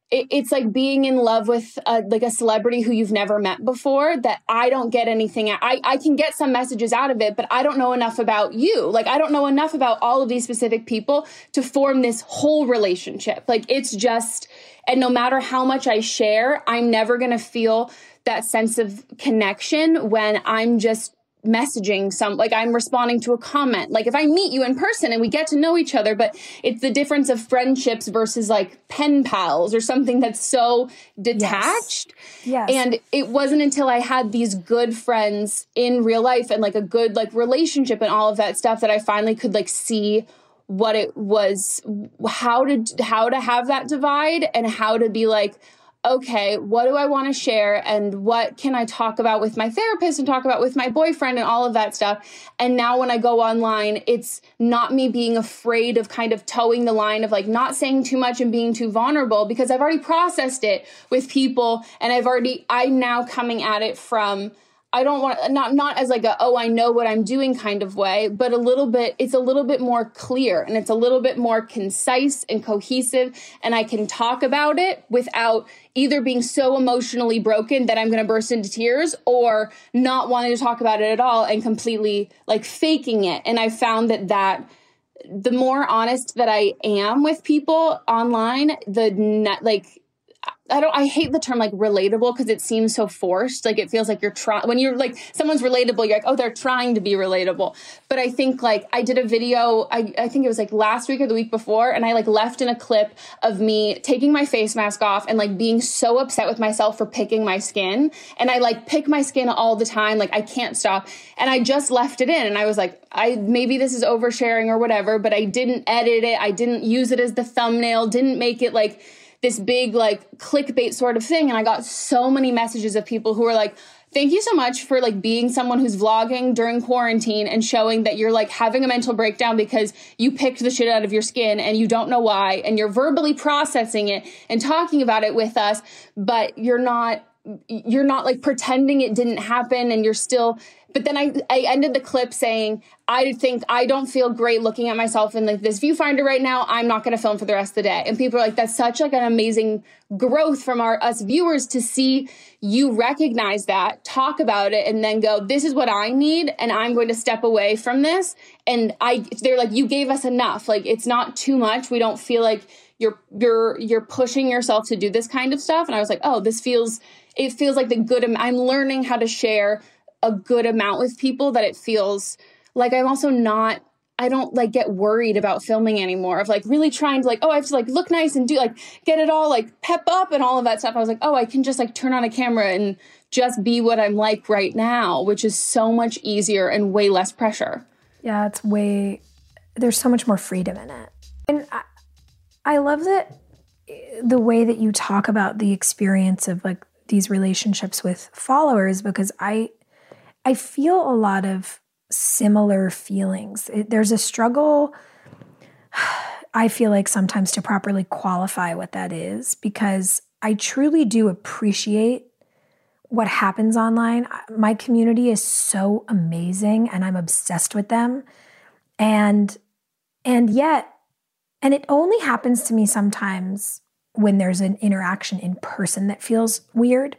it, it's like being in love with a, like a celebrity who you've never met before that I don't get anything. I, I can get some messages out of it, but I don't know enough about you. Like, I don't know enough about all of these specific people to form this whole relationship. Like, it's just, and no matter how much I share, I'm never going to feel that sense of connection when I'm just messaging some like I'm responding to a comment. Like if I meet you in person and we get to know each other, but it's the difference of friendships versus like pen pals or something that's so detached. Yes. yes. And it wasn't until I had these good friends in real life and like a good like relationship and all of that stuff that I finally could like see what it was how to how to have that divide and how to be like okay, what do I want to share and what can I talk about with my therapist and talk about with my boyfriend and all of that stuff. And now when I go online, it's not me being afraid of kind of towing the line of like not saying too much and being too vulnerable because I've already processed it with people and I've already, I'm now coming at it from I don't want not not as like a oh I know what I'm doing kind of way, but a little bit it's a little bit more clear and it's a little bit more concise and cohesive and I can talk about it without either being so emotionally broken that I'm going to burst into tears or not wanting to talk about it at all and completely like faking it. And I found that that the more honest that I am with people online, the net like I don't I hate the term like relatable because it seems so forced. Like it feels like you're trying when you're like someone's relatable, you're like, oh, they're trying to be relatable. But I think like I did a video, I, I think it was like last week or the week before, and I like left in a clip of me taking my face mask off and like being so upset with myself for picking my skin. And I like pick my skin all the time, like I can't stop. And I just left it in and I was like, I maybe this is oversharing or whatever, but I didn't edit it. I didn't use it as the thumbnail, didn't make it like this big like clickbait sort of thing. And I got so many messages of people who were like, thank you so much for like being someone who's vlogging during quarantine and showing that you're like having a mental breakdown because you picked the shit out of your skin and you don't know why and you're verbally processing it and talking about it with us but you're not you're not like pretending it didn't happen and you're still but then I, I ended the clip saying, I think I don't feel great looking at myself in like this viewfinder right now. I'm not going to film for the rest of the day. And people are like, that's such like an amazing growth from our us viewers to see you recognize that, talk about it, and then go, this is what I need, and I'm going to step away from this. And I, they're like, you gave us enough. Like it's not too much. We don't feel like you're you're you're pushing yourself to do this kind of stuff. And I was like, oh, this feels it feels like the good. I'm learning how to share a good amount with people that it feels like I'm also not I don't like get worried about filming anymore of like really trying to like, oh, I have to like look nice and do like get it all like pep up and all of that stuff. I was like, oh, I can just like turn on a camera and just be what I'm like right now, which is so much easier and way less pressure. Yeah, it's way, there's so much more freedom in it. And I, I love that eh, the way that you talk about the experience of like these relationships with followers because I, I feel a lot of similar feelings. It, there's a struggle, (sighs) I feel like sometimes to properly qualify what that is because I truly do appreciate what happens online. My community is so amazing and I'm obsessed with them. And and yet and it only happens to me sometimes when there's an interaction in person that feels weird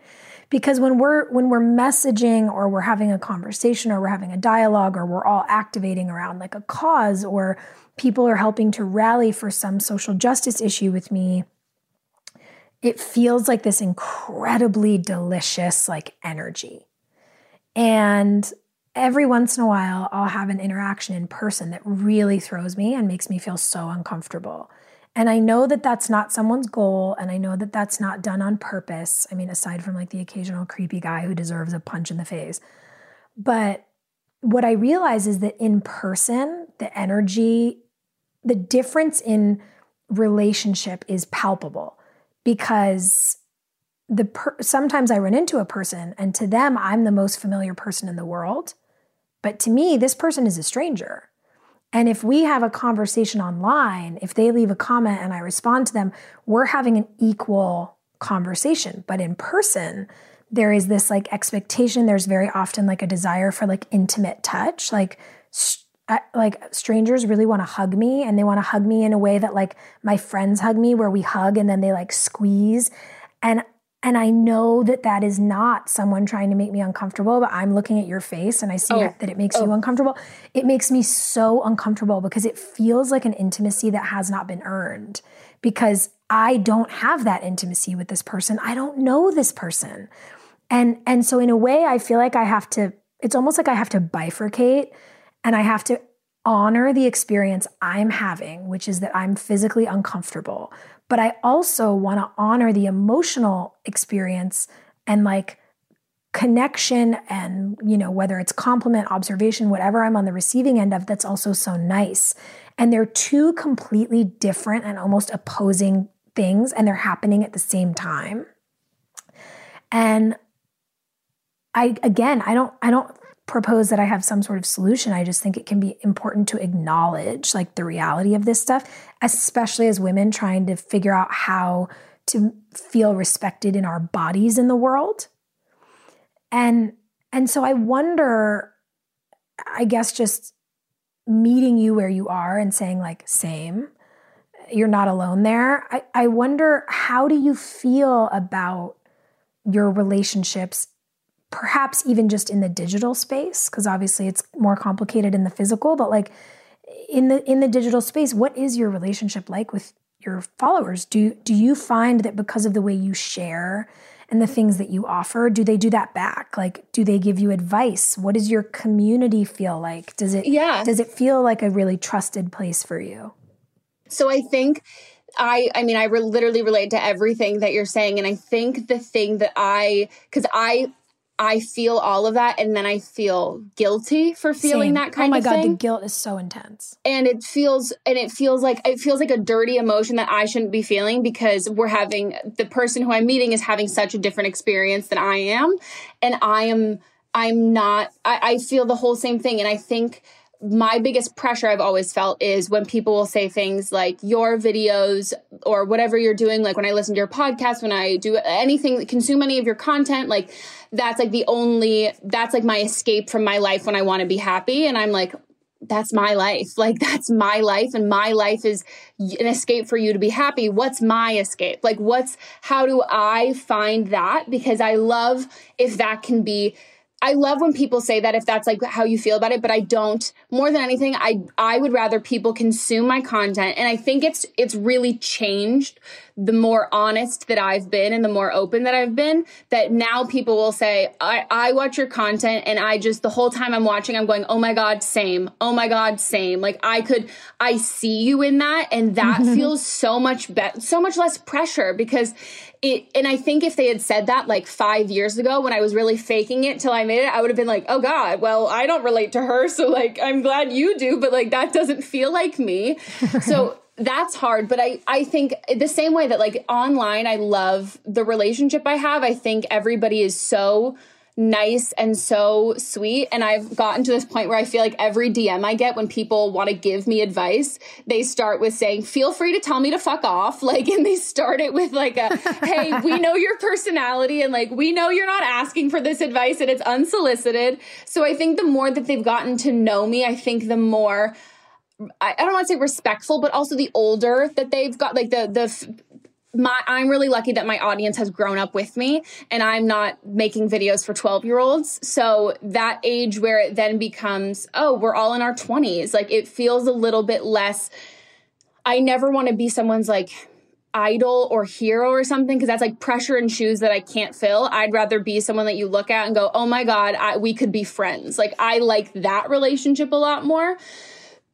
because when we're when we're messaging or we're having a conversation or we're having a dialogue or we're all activating around like a cause or people are helping to rally for some social justice issue with me it feels like this incredibly delicious like energy. And every once in a while I'll have an interaction in person that really throws me and makes me feel so uncomfortable and I know that that's not someone's goal. And I know that that's not done on purpose. I mean, aside from like the occasional creepy guy who deserves a punch in the face. But what I realize is that in person, the energy, the difference in relationship is palpable because the per- sometimes I run into a person and to them I'm the most familiar person in the world but to me this person is a stranger And if we have a conversation online, if they leave a comment and I respond to them, we're having an equal conversation. But in person, there is this like expectation. There's very often like a desire for like intimate touch. Like, like strangers really want to hug me and they want to hug me in a way that like my friends hug me where we hug and then they like squeeze and and I know that that is not someone trying to make me uncomfortable, but I'm looking at your face and I see oh. that it makes oh. you uncomfortable. It makes me so uncomfortable because it feels like an intimacy that has not been earned because I don't have that intimacy with this person. I don't know this person. And and so in a way I feel like I have to it's almost like I have to bifurcate and I have to honor the experience I'm having, which is that I'm physically uncomfortable. But I also want to honor the emotional experience and like connection and, you know, whether it's compliment, observation, whatever I'm on the receiving end of, that's also so nice. And they're two completely different and almost opposing things, and they're happening at the same time. And I, again, I don't, I don't propose that I have some sort of solution. I just think it can be important to acknowledge like the reality of this stuff, especially as women trying to figure out how to feel respected in our bodies in the world. And and so I wonder I guess just meeting you where you are and saying like same you're not alone there. I, I wonder how do you feel about your relationships perhaps even just in the digital space because obviously it's more complicated in the physical but like in the in the digital space what is your relationship like with your followers? Do do you find that because of the way you share and the things that you offer do they do that back? Like do they give you advice? What does your community feel like? Does it yeah. does it feel like a really trusted place for you? So i think I I mean I re- literally relate to everything that you're saying and I think the thing that I cuz I I feel all of that and then I feel guilty for feeling Same. that oh kind of thing. Oh my god, the guilt is so intense. And it feels and it feels like it feels like a dirty emotion that I shouldn't be feeling because we're having the person who I'm meeting is having such a different experience than I am and I am I'm not I, I feel the whole same thing and I think my biggest pressure I've always felt is when people will say things like your videos or whatever you're doing, like when I listen to your podcast, when I do anything, consume any of your content, like that's like the only, that's like my escape from my life when I want to be happy. And I'm like, that's my life. (laughs) Like that's my life and my life is an escape for you to be happy. What's my escape? Like what's, how do I find that? Because I love if that can be I love when people say that if that's like how you feel about it, but I don't. More than anything, I I would rather people consume my content and I think it's it's really changed the more honest that I've been and the more open that I've been that now people will say I I watch your content and I just the whole time I'm watching I'm going, "Oh my god, same. Oh my god, same." Like I could I see you in that and that mm-hmm. feels so much better so much less pressure because it and I think if they had said that like five years ago when I was really faking it till I made it, I would have been like, oh God, well, I don't relate to her. So like I'm glad you do, but like that doesn't feel like me. (laughs) so that's hard. But I, I think the same way that like online, I love the relationship I have. I think everybody is so nice and so sweet. And I've gotten to this point where I feel like every DM I get when people want to give me advice, they start with saying, feel free to tell me to fuck off. (laughs) Like, and they start it with like a, hey, we know your personality and like, we know you're not asking for this advice and it's unsolicited. So I think the more that they've gotten to know me, I think the more I, don't want to say respectful, but also the older that they've got, like the the my I'm really lucky that my audience has grown up with me and I'm not making videos for 12 year olds. So that age where it then becomes, oh, we're all in our 20s, like it feels a little bit less. I never want to be someone's like idol or hero or something because that's like pressure and shoes that I can't fill. I'd rather be someone that you look at and go, oh my God, I, we could be friends. Like I like that relationship a lot more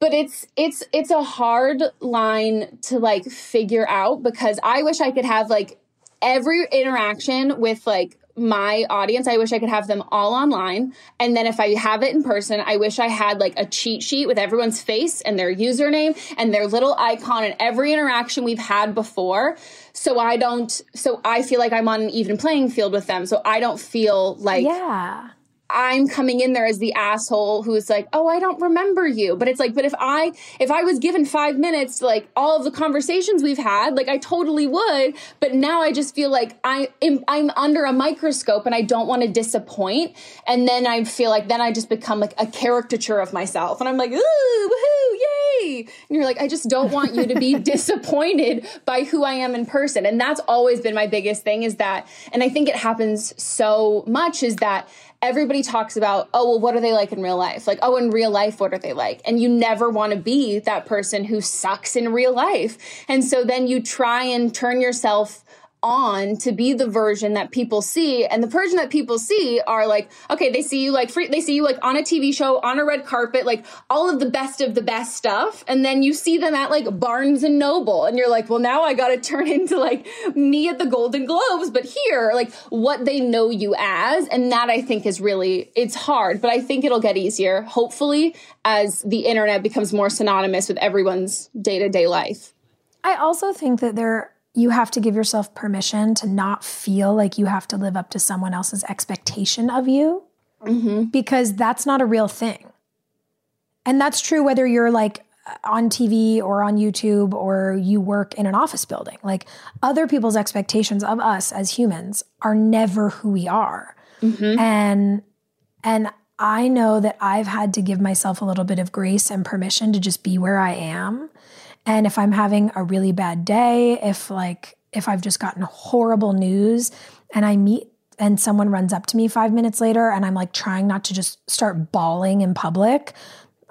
but it's it's it's a hard line to like figure out because I wish I could have like every interaction with like my audience i wish i could have them all online. And then if i have it in person i wish i had like a cheat sheet with everyone's face and their username and their little icon and every interaction we've had before. So i don't so i feel like i'm on an even playing field with them. So i don't feel like yeah I'm coming in there as the asshole who's like, "Oh, I don't remember you." But it's like, but if I if I was given 5 minutes to like all of the conversations we've had, like I totally would, but now I just feel like I am I'm under a microscope and I don't want to disappoint. And then I feel like then I just become like a caricature of myself and I'm like, "Ooh, woohoo, yay." And you're like, "I just don't want you to be (laughs) disappointed by who I am in person." And that's always been my biggest thing is that and I think it happens so much is that everybody talks about, oh, well, what are they like in real life? Like, oh, in real life, what are they like? And you never want to be that person who sucks in real life. And so then you try and turn yourself on to be the version that people see. And the version that people see are like okay they see you like free they see you like on a tv show on a red carpet like all of the best of the best stuff. And then you see them at like barnes and noble and you're like well now i gotta turn (laughs) into like me at the golden globes. But here like what they know you as. And that i think is really it's hard but i think it'll get easier hopefully as the internet becomes more synonymous with everyone's day-to-day life. I also think that there you have to give yourself permission to not feel like you have to live up to someone else's expectation of you mm-hmm. because that's not a real thing. And that's true whether you're like on TV or on YouTube or you work in an office building. Like other people's expectations of us as humans are never who we are. Mm-hmm. And and I know that I've had to give myself a little bit of grace and permission to just be where I am and if I'm having a really bad day, if like if I've just gotten horrible news and I meet and someone runs up to me 5 minutes later and I'm like trying not to just start bawling in public,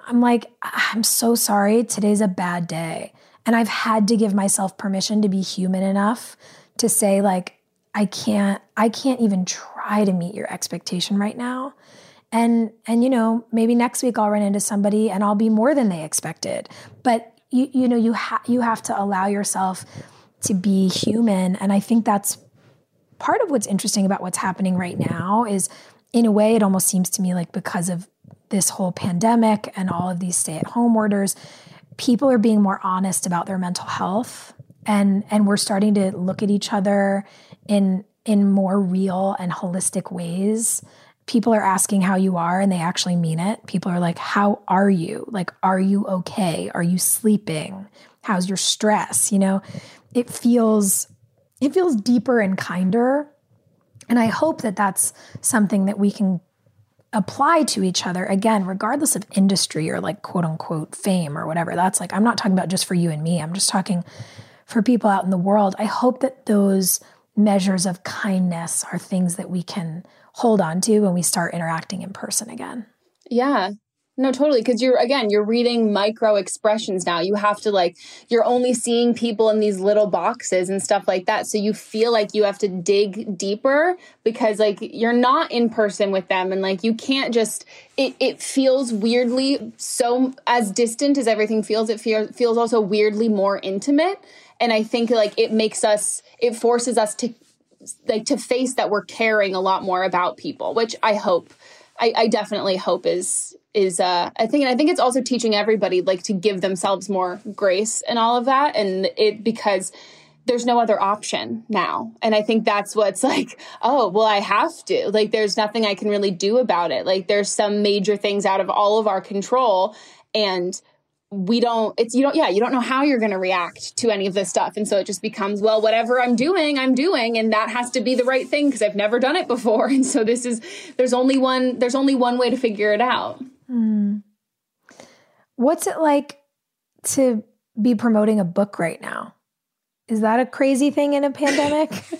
I'm like ah, I'm so sorry, today's a bad day. And I've had to give myself permission to be human enough to say like I can't I can't even try to meet your expectation right now. And and you know, maybe next week I'll run into somebody and I'll be more than they expected. But you you know you have you have to allow yourself to be human. And i think that's part of what's interesting about what's happening right now is in a way it almost seems to me like because of this whole pandemic and all of these stay at home orders people are being more honest about their mental health and and we're starting to look at each other in in more real and holistic ways people are asking how you are and they actually mean it. People are like, How are you? Like, are you okay? Are you sleeping? How's your stress? You know, it feels it feels deeper and kinder. And I hope that that's something that we can apply to each other again, regardless of industry or like quote unquote fame or whatever. That's like, I'm not talking about just for you and me. I'm just talking for people out in the world. I hope that those measures of kindness are things that we can hold on to when we start interacting in person again. Yeah. No, totally. Cause you're, again, you're reading micro expressions now. You have to like, you're only seeing people in these little boxes and stuff like that. So you feel like you have to dig deeper because like you're not in person with them and like you can't just, it, it feels weirdly so as distant as everything feels. It feel, feels also weirdly more intimate. And I think like it makes us, it forces us to like to face that we're caring a lot more about people, which I hope, I, I definitely hope is is uh I think and I think it's also teaching everybody like to give themselves more grace and all of that and it because there's no other option now. And I think that's what's (laughs) like, oh, well, I have to. Like, there's nothing I can really do about it. Like, there's some major things out of all of our control. And we don't it's you don't yeah you don't know how you're going to react to any of this stuff and so it just becomes well whatever i'm doing i'm doing and that has to be the right thing because i've never done it before (laughs) and so this is there's only one there's only one way to figure it out mm. what's it like to be promoting a book right now is that a crazy thing in a pandemic? (laughs)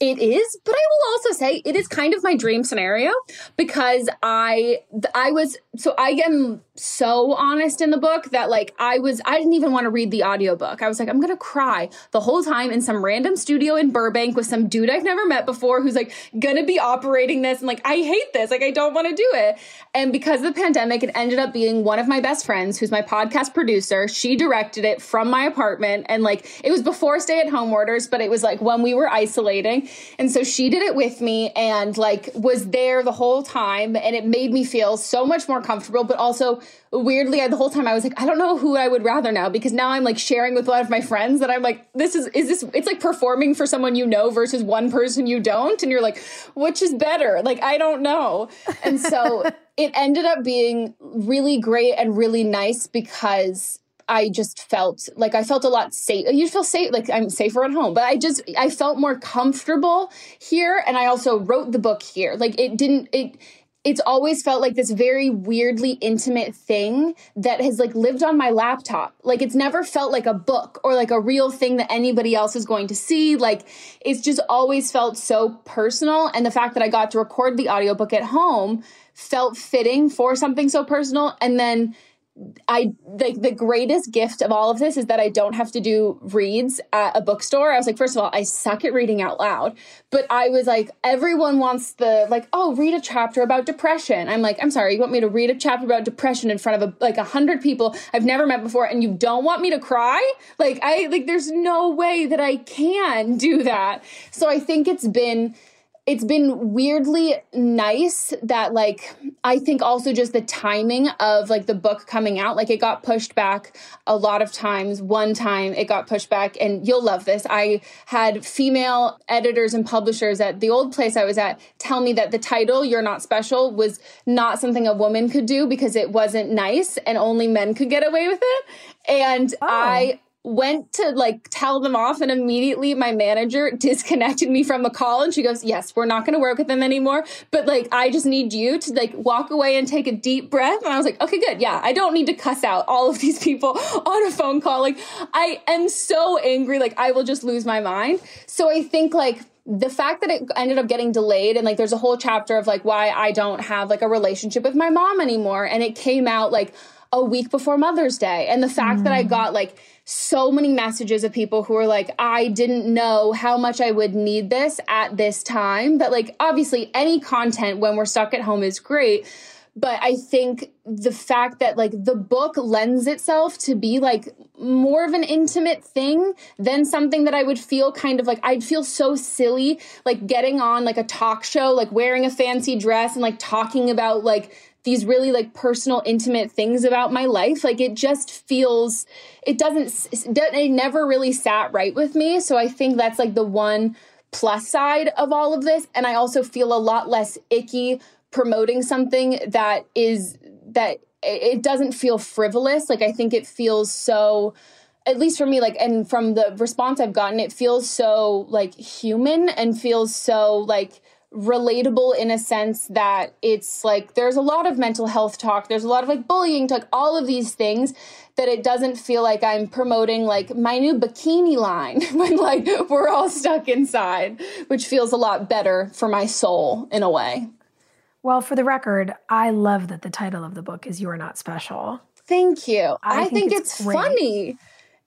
it is, but I will also say it is kind of my dream scenario because I I was so I am so honest in the book that like I was I didn't even want to read the audiobook. I was like I'm going to cry the whole time in some random studio in Burbank with some dude I've never met before who's like going to be operating this and like I hate this. Like I don't want to do it. And because of the pandemic it ended up being one of my best friends who's my podcast producer. She directed it from my apartment and like it was before stay at home orders, but it was like when we were isolating. And so she did it with me and like was there the whole time. And it made me feel so much more comfortable, but also weirdly the whole time I was like, I don't know who I would rather now because now I'm like sharing with a lot of my friends that I'm like, this is is this it's like performing for someone you know versus one person you don't. And you're like, which is better? Like, I don't know. And so (laughs) it ended up being really great and really nice because I just felt like I felt a lot safe. You feel safe, like I'm safer at home, but I just I felt more comfortable here, and I also wrote the book here. Like it didn't it. It's always felt like this very weirdly intimate thing that has like lived on my laptop. Like it's never felt like a book or like a real thing that anybody else is going to see. Like it's just always felt so personal. And the fact that I got to record the audiobook at home felt fitting for something so personal. And then I like the greatest gift of all of this is that I don't have to do reads at a bookstore. I was like, first of all, I suck at reading out loud, but I was like, everyone wants the like, oh, read a chapter about depression. I'm like, I'm sorry, you want me to read a chapter about depression in front of a, like a hundred people I've never met before, and you don't want me to cry? Like, I like, there's no way that I can do that. So I think it's been it's been weirdly nice that like i think also just the timing of like the book coming out like it got pushed back a lot of times. One time it got pushed back and you'll love this. I had female editors and publishers at the old place i was at tell me that the title you're not special was not something a woman could do because it wasn't nice and only men could get away with it. And oh. i went to like tell them off and immediately my manager (laughs) disconnected me from the call and she goes yes we're not going to work with them anymore but like i just need you to like walk away and take a deep breath and i was like okay good yeah i don't need to cuss out all of (laughs) these people on a phone call like i am so angry like i will just lose my mind so i think like the fact that it ended up getting delayed and like there's a whole chapter of like why I don't have like a relationship with my mom anymore and it came out like a week before Mother's Day and the fact mm. that I mm. got like so many messages of people who are like, I didn't know how much I would need this at this time. But like, obviously, any content when we're stuck at home is great. But I think the fact that like the book lends itself to be like more of an intimate thing than something that I would feel kind of like I'd feel so silly like getting on like a talk show, like wearing a fancy dress and like talking about like these really like personal intimate things about my life like it just feels it doesn't it never really sat right with me. So i think that's like the one plus side of all of this. And i also feel a lot less icky promoting something that is that it doesn't feel frivolous. Like i think it feels so at least for me like and from the response i've gotten it feels so like human and feels so like relatable in a sense that it's like there's a lot of mental health talk, there's a lot of like bullying talk, all of these things that it doesn't feel like I'm promoting like my new bikini line (laughs) when like we're all stuck inside, which feels a lot better for my soul in a way. Well, for the record, I love that the title of the book is You're Not Special. Thank you. I, I think, think, it's, it's funny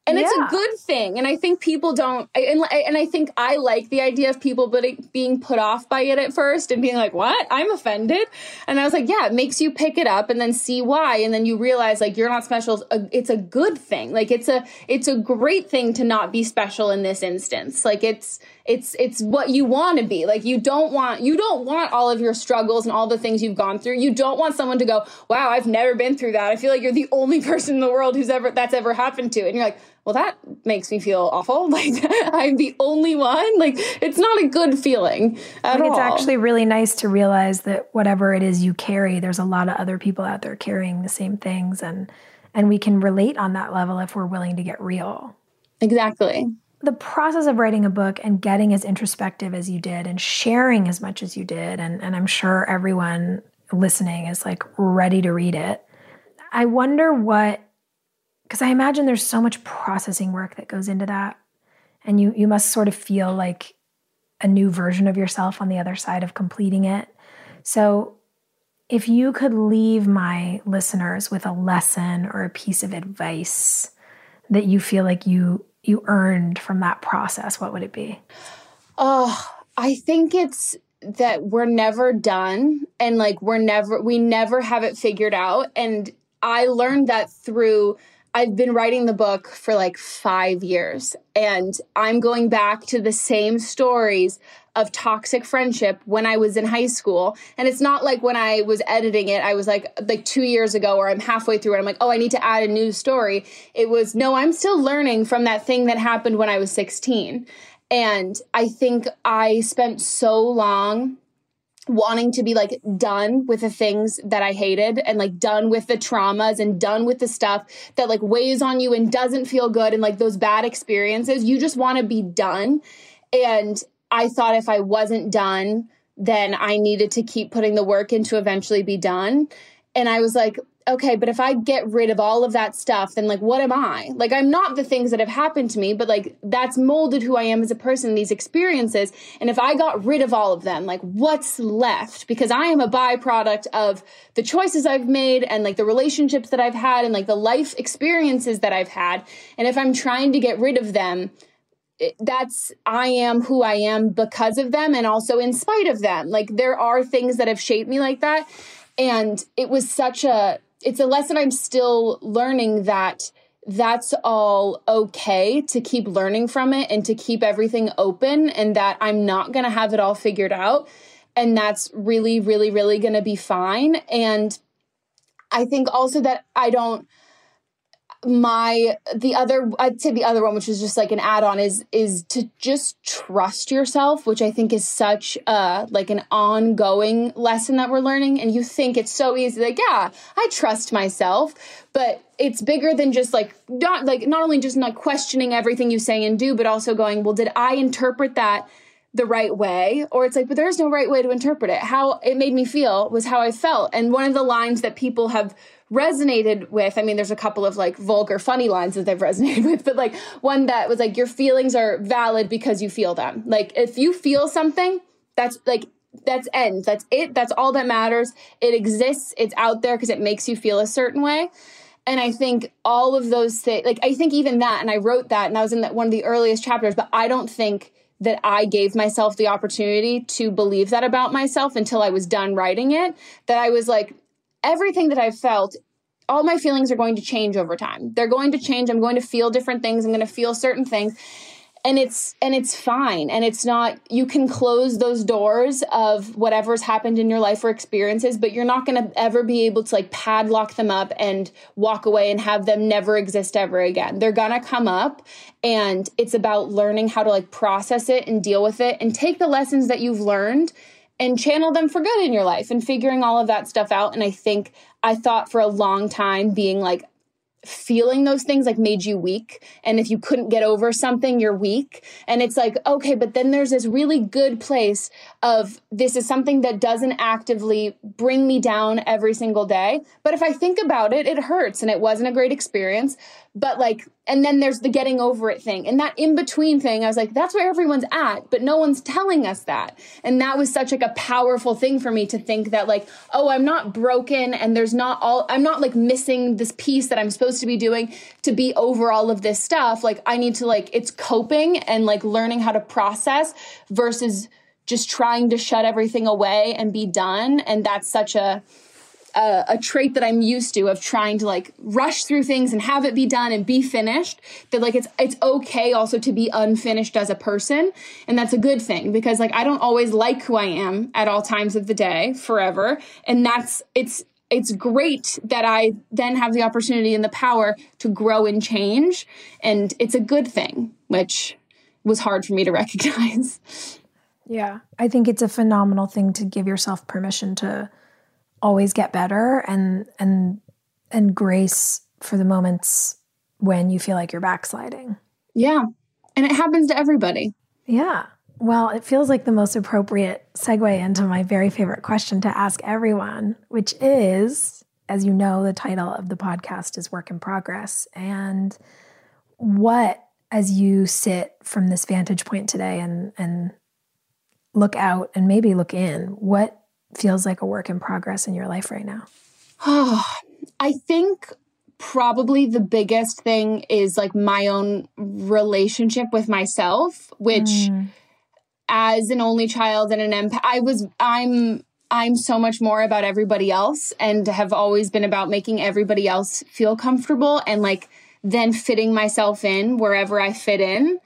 and yeah. it's a good thing. And i think people don't and, and i think i like the idea of people but being put off by it at first and being like what? I'm offended? And i was like yeah it makes you pick it up and then see why. And then you realize like you're not special. It's a good thing. Like it's a it's a great thing to not be special in this instance. Like it's it's it's what you want to be. Like you don't want you don't want all of your struggles and all the things you've gone through. You don't want someone to go wow i've never been through that. I feel like you're the only (laughs) person in the world who's ever that's ever happened to and you're like well that makes me feel awful. (laughs) Like i'm the only one? Like it's not a good feeling at it's actually really nice to realize that whatever it is you carry there's a lot of other people out there carrying the same things and and we can relate on that level if we're willing to get real. Exactly the process of writing a book and getting as introspective as you did and sharing as much as you did, and, and I'm sure everyone listening is like ready to read it. I wonder what, because I imagine there's so much processing work that goes into that. And you, you must sort of feel like a new version of yourself on the other side of completing it. So, if you could leave my listeners with a lesson or a piece of advice that you feel like you you earned from that process, what would it be? Oh, I think it's that we're never done and like we're never we never have it figured out and I learned that through I've been writing the book for like five years, and I'm going back to the same stories of toxic friendship when I was in high school. And it's not like when I was editing it, I was like like 2 years ago or I'm halfway through and I'm like, "Oh, I need to add a new story." It was, "No, I'm still learning from that thing that happened when I was 16." And I think I spent so long wanting to be like done with the things that I hated and like done with the traumas and done with the stuff that like weighs on you and doesn't feel good and like those bad experiences. You just want to be done. And I thought if I wasn't done, then I needed to keep putting the work in to eventually be done. And I was like, okay, but if I get rid of all of that stuff, then like, what am I? Like, I'm not the things that have happened to me, but like, that's molded who I am as a person, these experiences. And if I got rid of all of them, like, what's left? Because I am a byproduct of the choices I've made and like the relationships that I've had and like the life experiences that I've had. And if I'm trying to get rid of them, that's I am who I am because of them and also in spite of them. Like there are things that have shaped me like that. And it was such a it's a lesson I'm still learning that that's all okay to keep learning from it and to keep everything open and that I'm not going to have it all figured out. And that's really really really going to be fine. And I think also that I don't my the other uh, i'd say the other one which is just like an add-on is is to just trust yourself which i think is such a like an ongoing lesson that we're learning. And you think it's so easy like yeah i trust myself but it's bigger than just like not like not only just not questioning everything you say and do but also going well did i interpret that the right way? Or it's like but there's no right way to interpret it. How it made me feel was how i felt. And one of the lines that people have resonated with i mean there's a couple of like vulgar funny lines that they've (laughs) resonated with but like one that was like your feelings are valid because you feel them. Like if you feel something that's like that's end. That's it. That's all that matters. It exists. It's out there because it makes you feel a certain way. And i think all of those things like i think even that and i wrote that and i was in that one of the earliest chapters but i don't think that I gave myself the opportunity to believe that about myself until I was done writing it. That I was like, everything that I've felt, all my feelings are going to change over time. They're going to change. I'm going to feel different things. I'm going to feel certain things. And it's and it's fine. And it's not you can close those doors of whatever's happened in your life or experiences, but you're not going to ever be able to like padlock them up and walk away and have them never exist ever again. They're going to come up and it's about learning how to like process it and deal with it and take the lessons that you've learned and channel them for good in your life and figuring all of that stuff out. And I think I thought for a long time being like, feeling those things like made you weak. And if you couldn't get over something you're weak. And it's like okay but then there's this really good place of this is something that doesn't actively bring me down every single day. But if i think about it it hurts and it wasn't a great experience but like and then there's the getting over it thing. And that in between thing i was like that's where everyone's at but no one's telling us that. And that was such like a powerful thing for me to think that like oh i'm not broken and there's not all i'm not like missing this piece that i'm supposed to be doing to be over all of this stuff. Like i need to like it's coping and like learning how to process versus just trying to shut everything away and be done. And that's such a a, a, trait that I'm used to of trying to like rush through things and have it be done and be finished. That like it's it's okay also to be unfinished as a person, and that's a good thing because like I don't always like who I am at all times of the day forever, and that's it's it's great that I then have the opportunity and the power to grow and change, and it's a good thing, which was hard for me to (laughs) recognize. Yeah, I think it's a phenomenal thing to give yourself permission to always get better and and and grace for the moments when you feel like you're backsliding. Yeah. And it happens to everybody. Yeah. Well, it feels like the most appropriate segue into my very favorite question to ask everyone, which is as you know, the title of the podcast is Work in Progress. And what, as you sit from this vantage point today and, and look out and maybe look in, what feels like a work in progress in your life right now? Oh, (sighs) I think probably the biggest thing is like my own relationship with myself, which mm. as an only child and an empath, I was, I'm, I'm so much more about everybody else and have always been about making everybody else feel comfortable and like then fitting myself in wherever I fit in.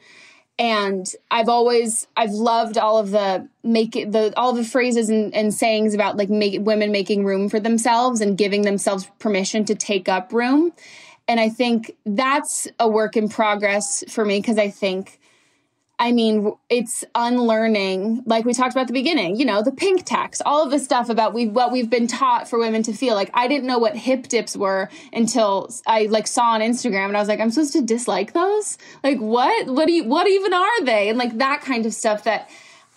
And I've always I've loved all of the make it the all the phrases and, and sayings about like make women making room for themselves and giving themselves permission to take up room. And I think that's a work in progress for me because I think I mean, it's unlearning, like we talked about at the beginning, you know, the pink tax, all of the stuff about we what we've been taught for women to feel. Like I didn't know what hip dips were until I like saw on Instagram and I was like, I'm supposed to dislike those? Like what? What do you what even are they? And like that kind of stuff that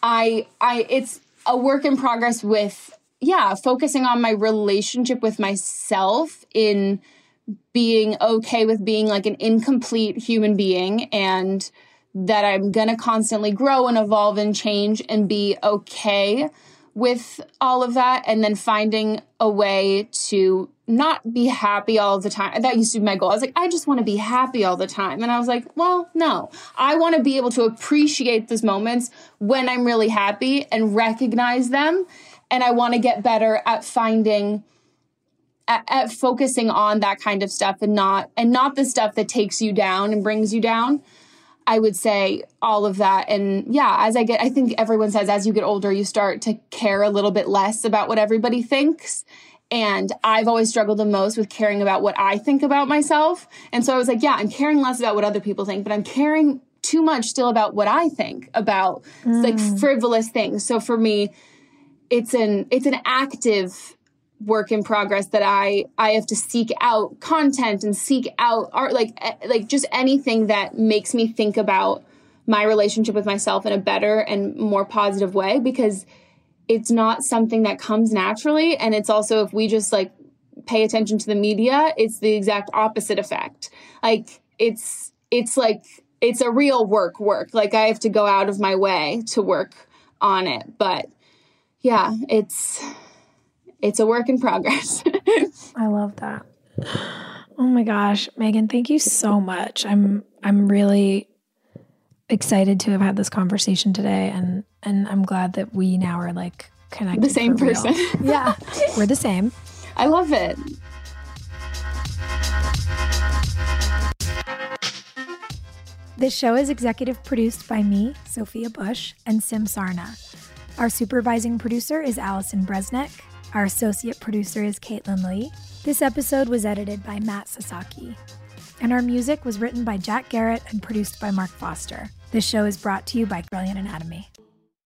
I I it's a work in progress with yeah, focusing on my relationship with myself in being okay with being like an incomplete human being and that I'm going to constantly grow and evolve and change and be okay with all of that. And then finding a way to not be happy all the time. That used to be my goal. I was like, I just want to be happy all the time. And I was like, well, no, I want to be able to appreciate those moments when I'm really happy and recognize them. And I want to get better at finding at, at, focusing on that kind of stuff and not and not the stuff that takes you down and brings you down I would say all of that. And yeah, as I get, I think everyone says as you get older, you start to care a little bit less about what everybody thinks. And I've always struggled the most with caring about what I think about myself. And so I was like, yeah, I'm caring less about what other people think, but I'm caring too much still about what I think about mm. like frivolous things. So for me, it's an it's an active work in progress that I I have to seek out content and seek out art like eh, like just anything that makes me think about my relationship with myself in a better and more positive way because it's not something that comes naturally. And it's also if we just like pay attention to the media it's the exact opposite effect. Like it's it's like it's a real work work. Like I have to go out of my way to work on it. But yeah it's it's a work in progress. (laughs) I love that. Oh my gosh, Meghan, thank you so much. I'm I'm really excited to have had this conversation today and and I'm glad that we now are like connected. The same person. (laughs) yeah. We're the same. I love it. This show is executive produced by me, Sophia Bush, and Sim Sarna. Our supervising producer is Allison Bresnick. Our associate producer is Caitlin Lee. This episode was edited by Matt Sasaki. And our music was written by Jack Garrett and produced by Mark Foster. This show is brought to you by Brilliant Anatomy.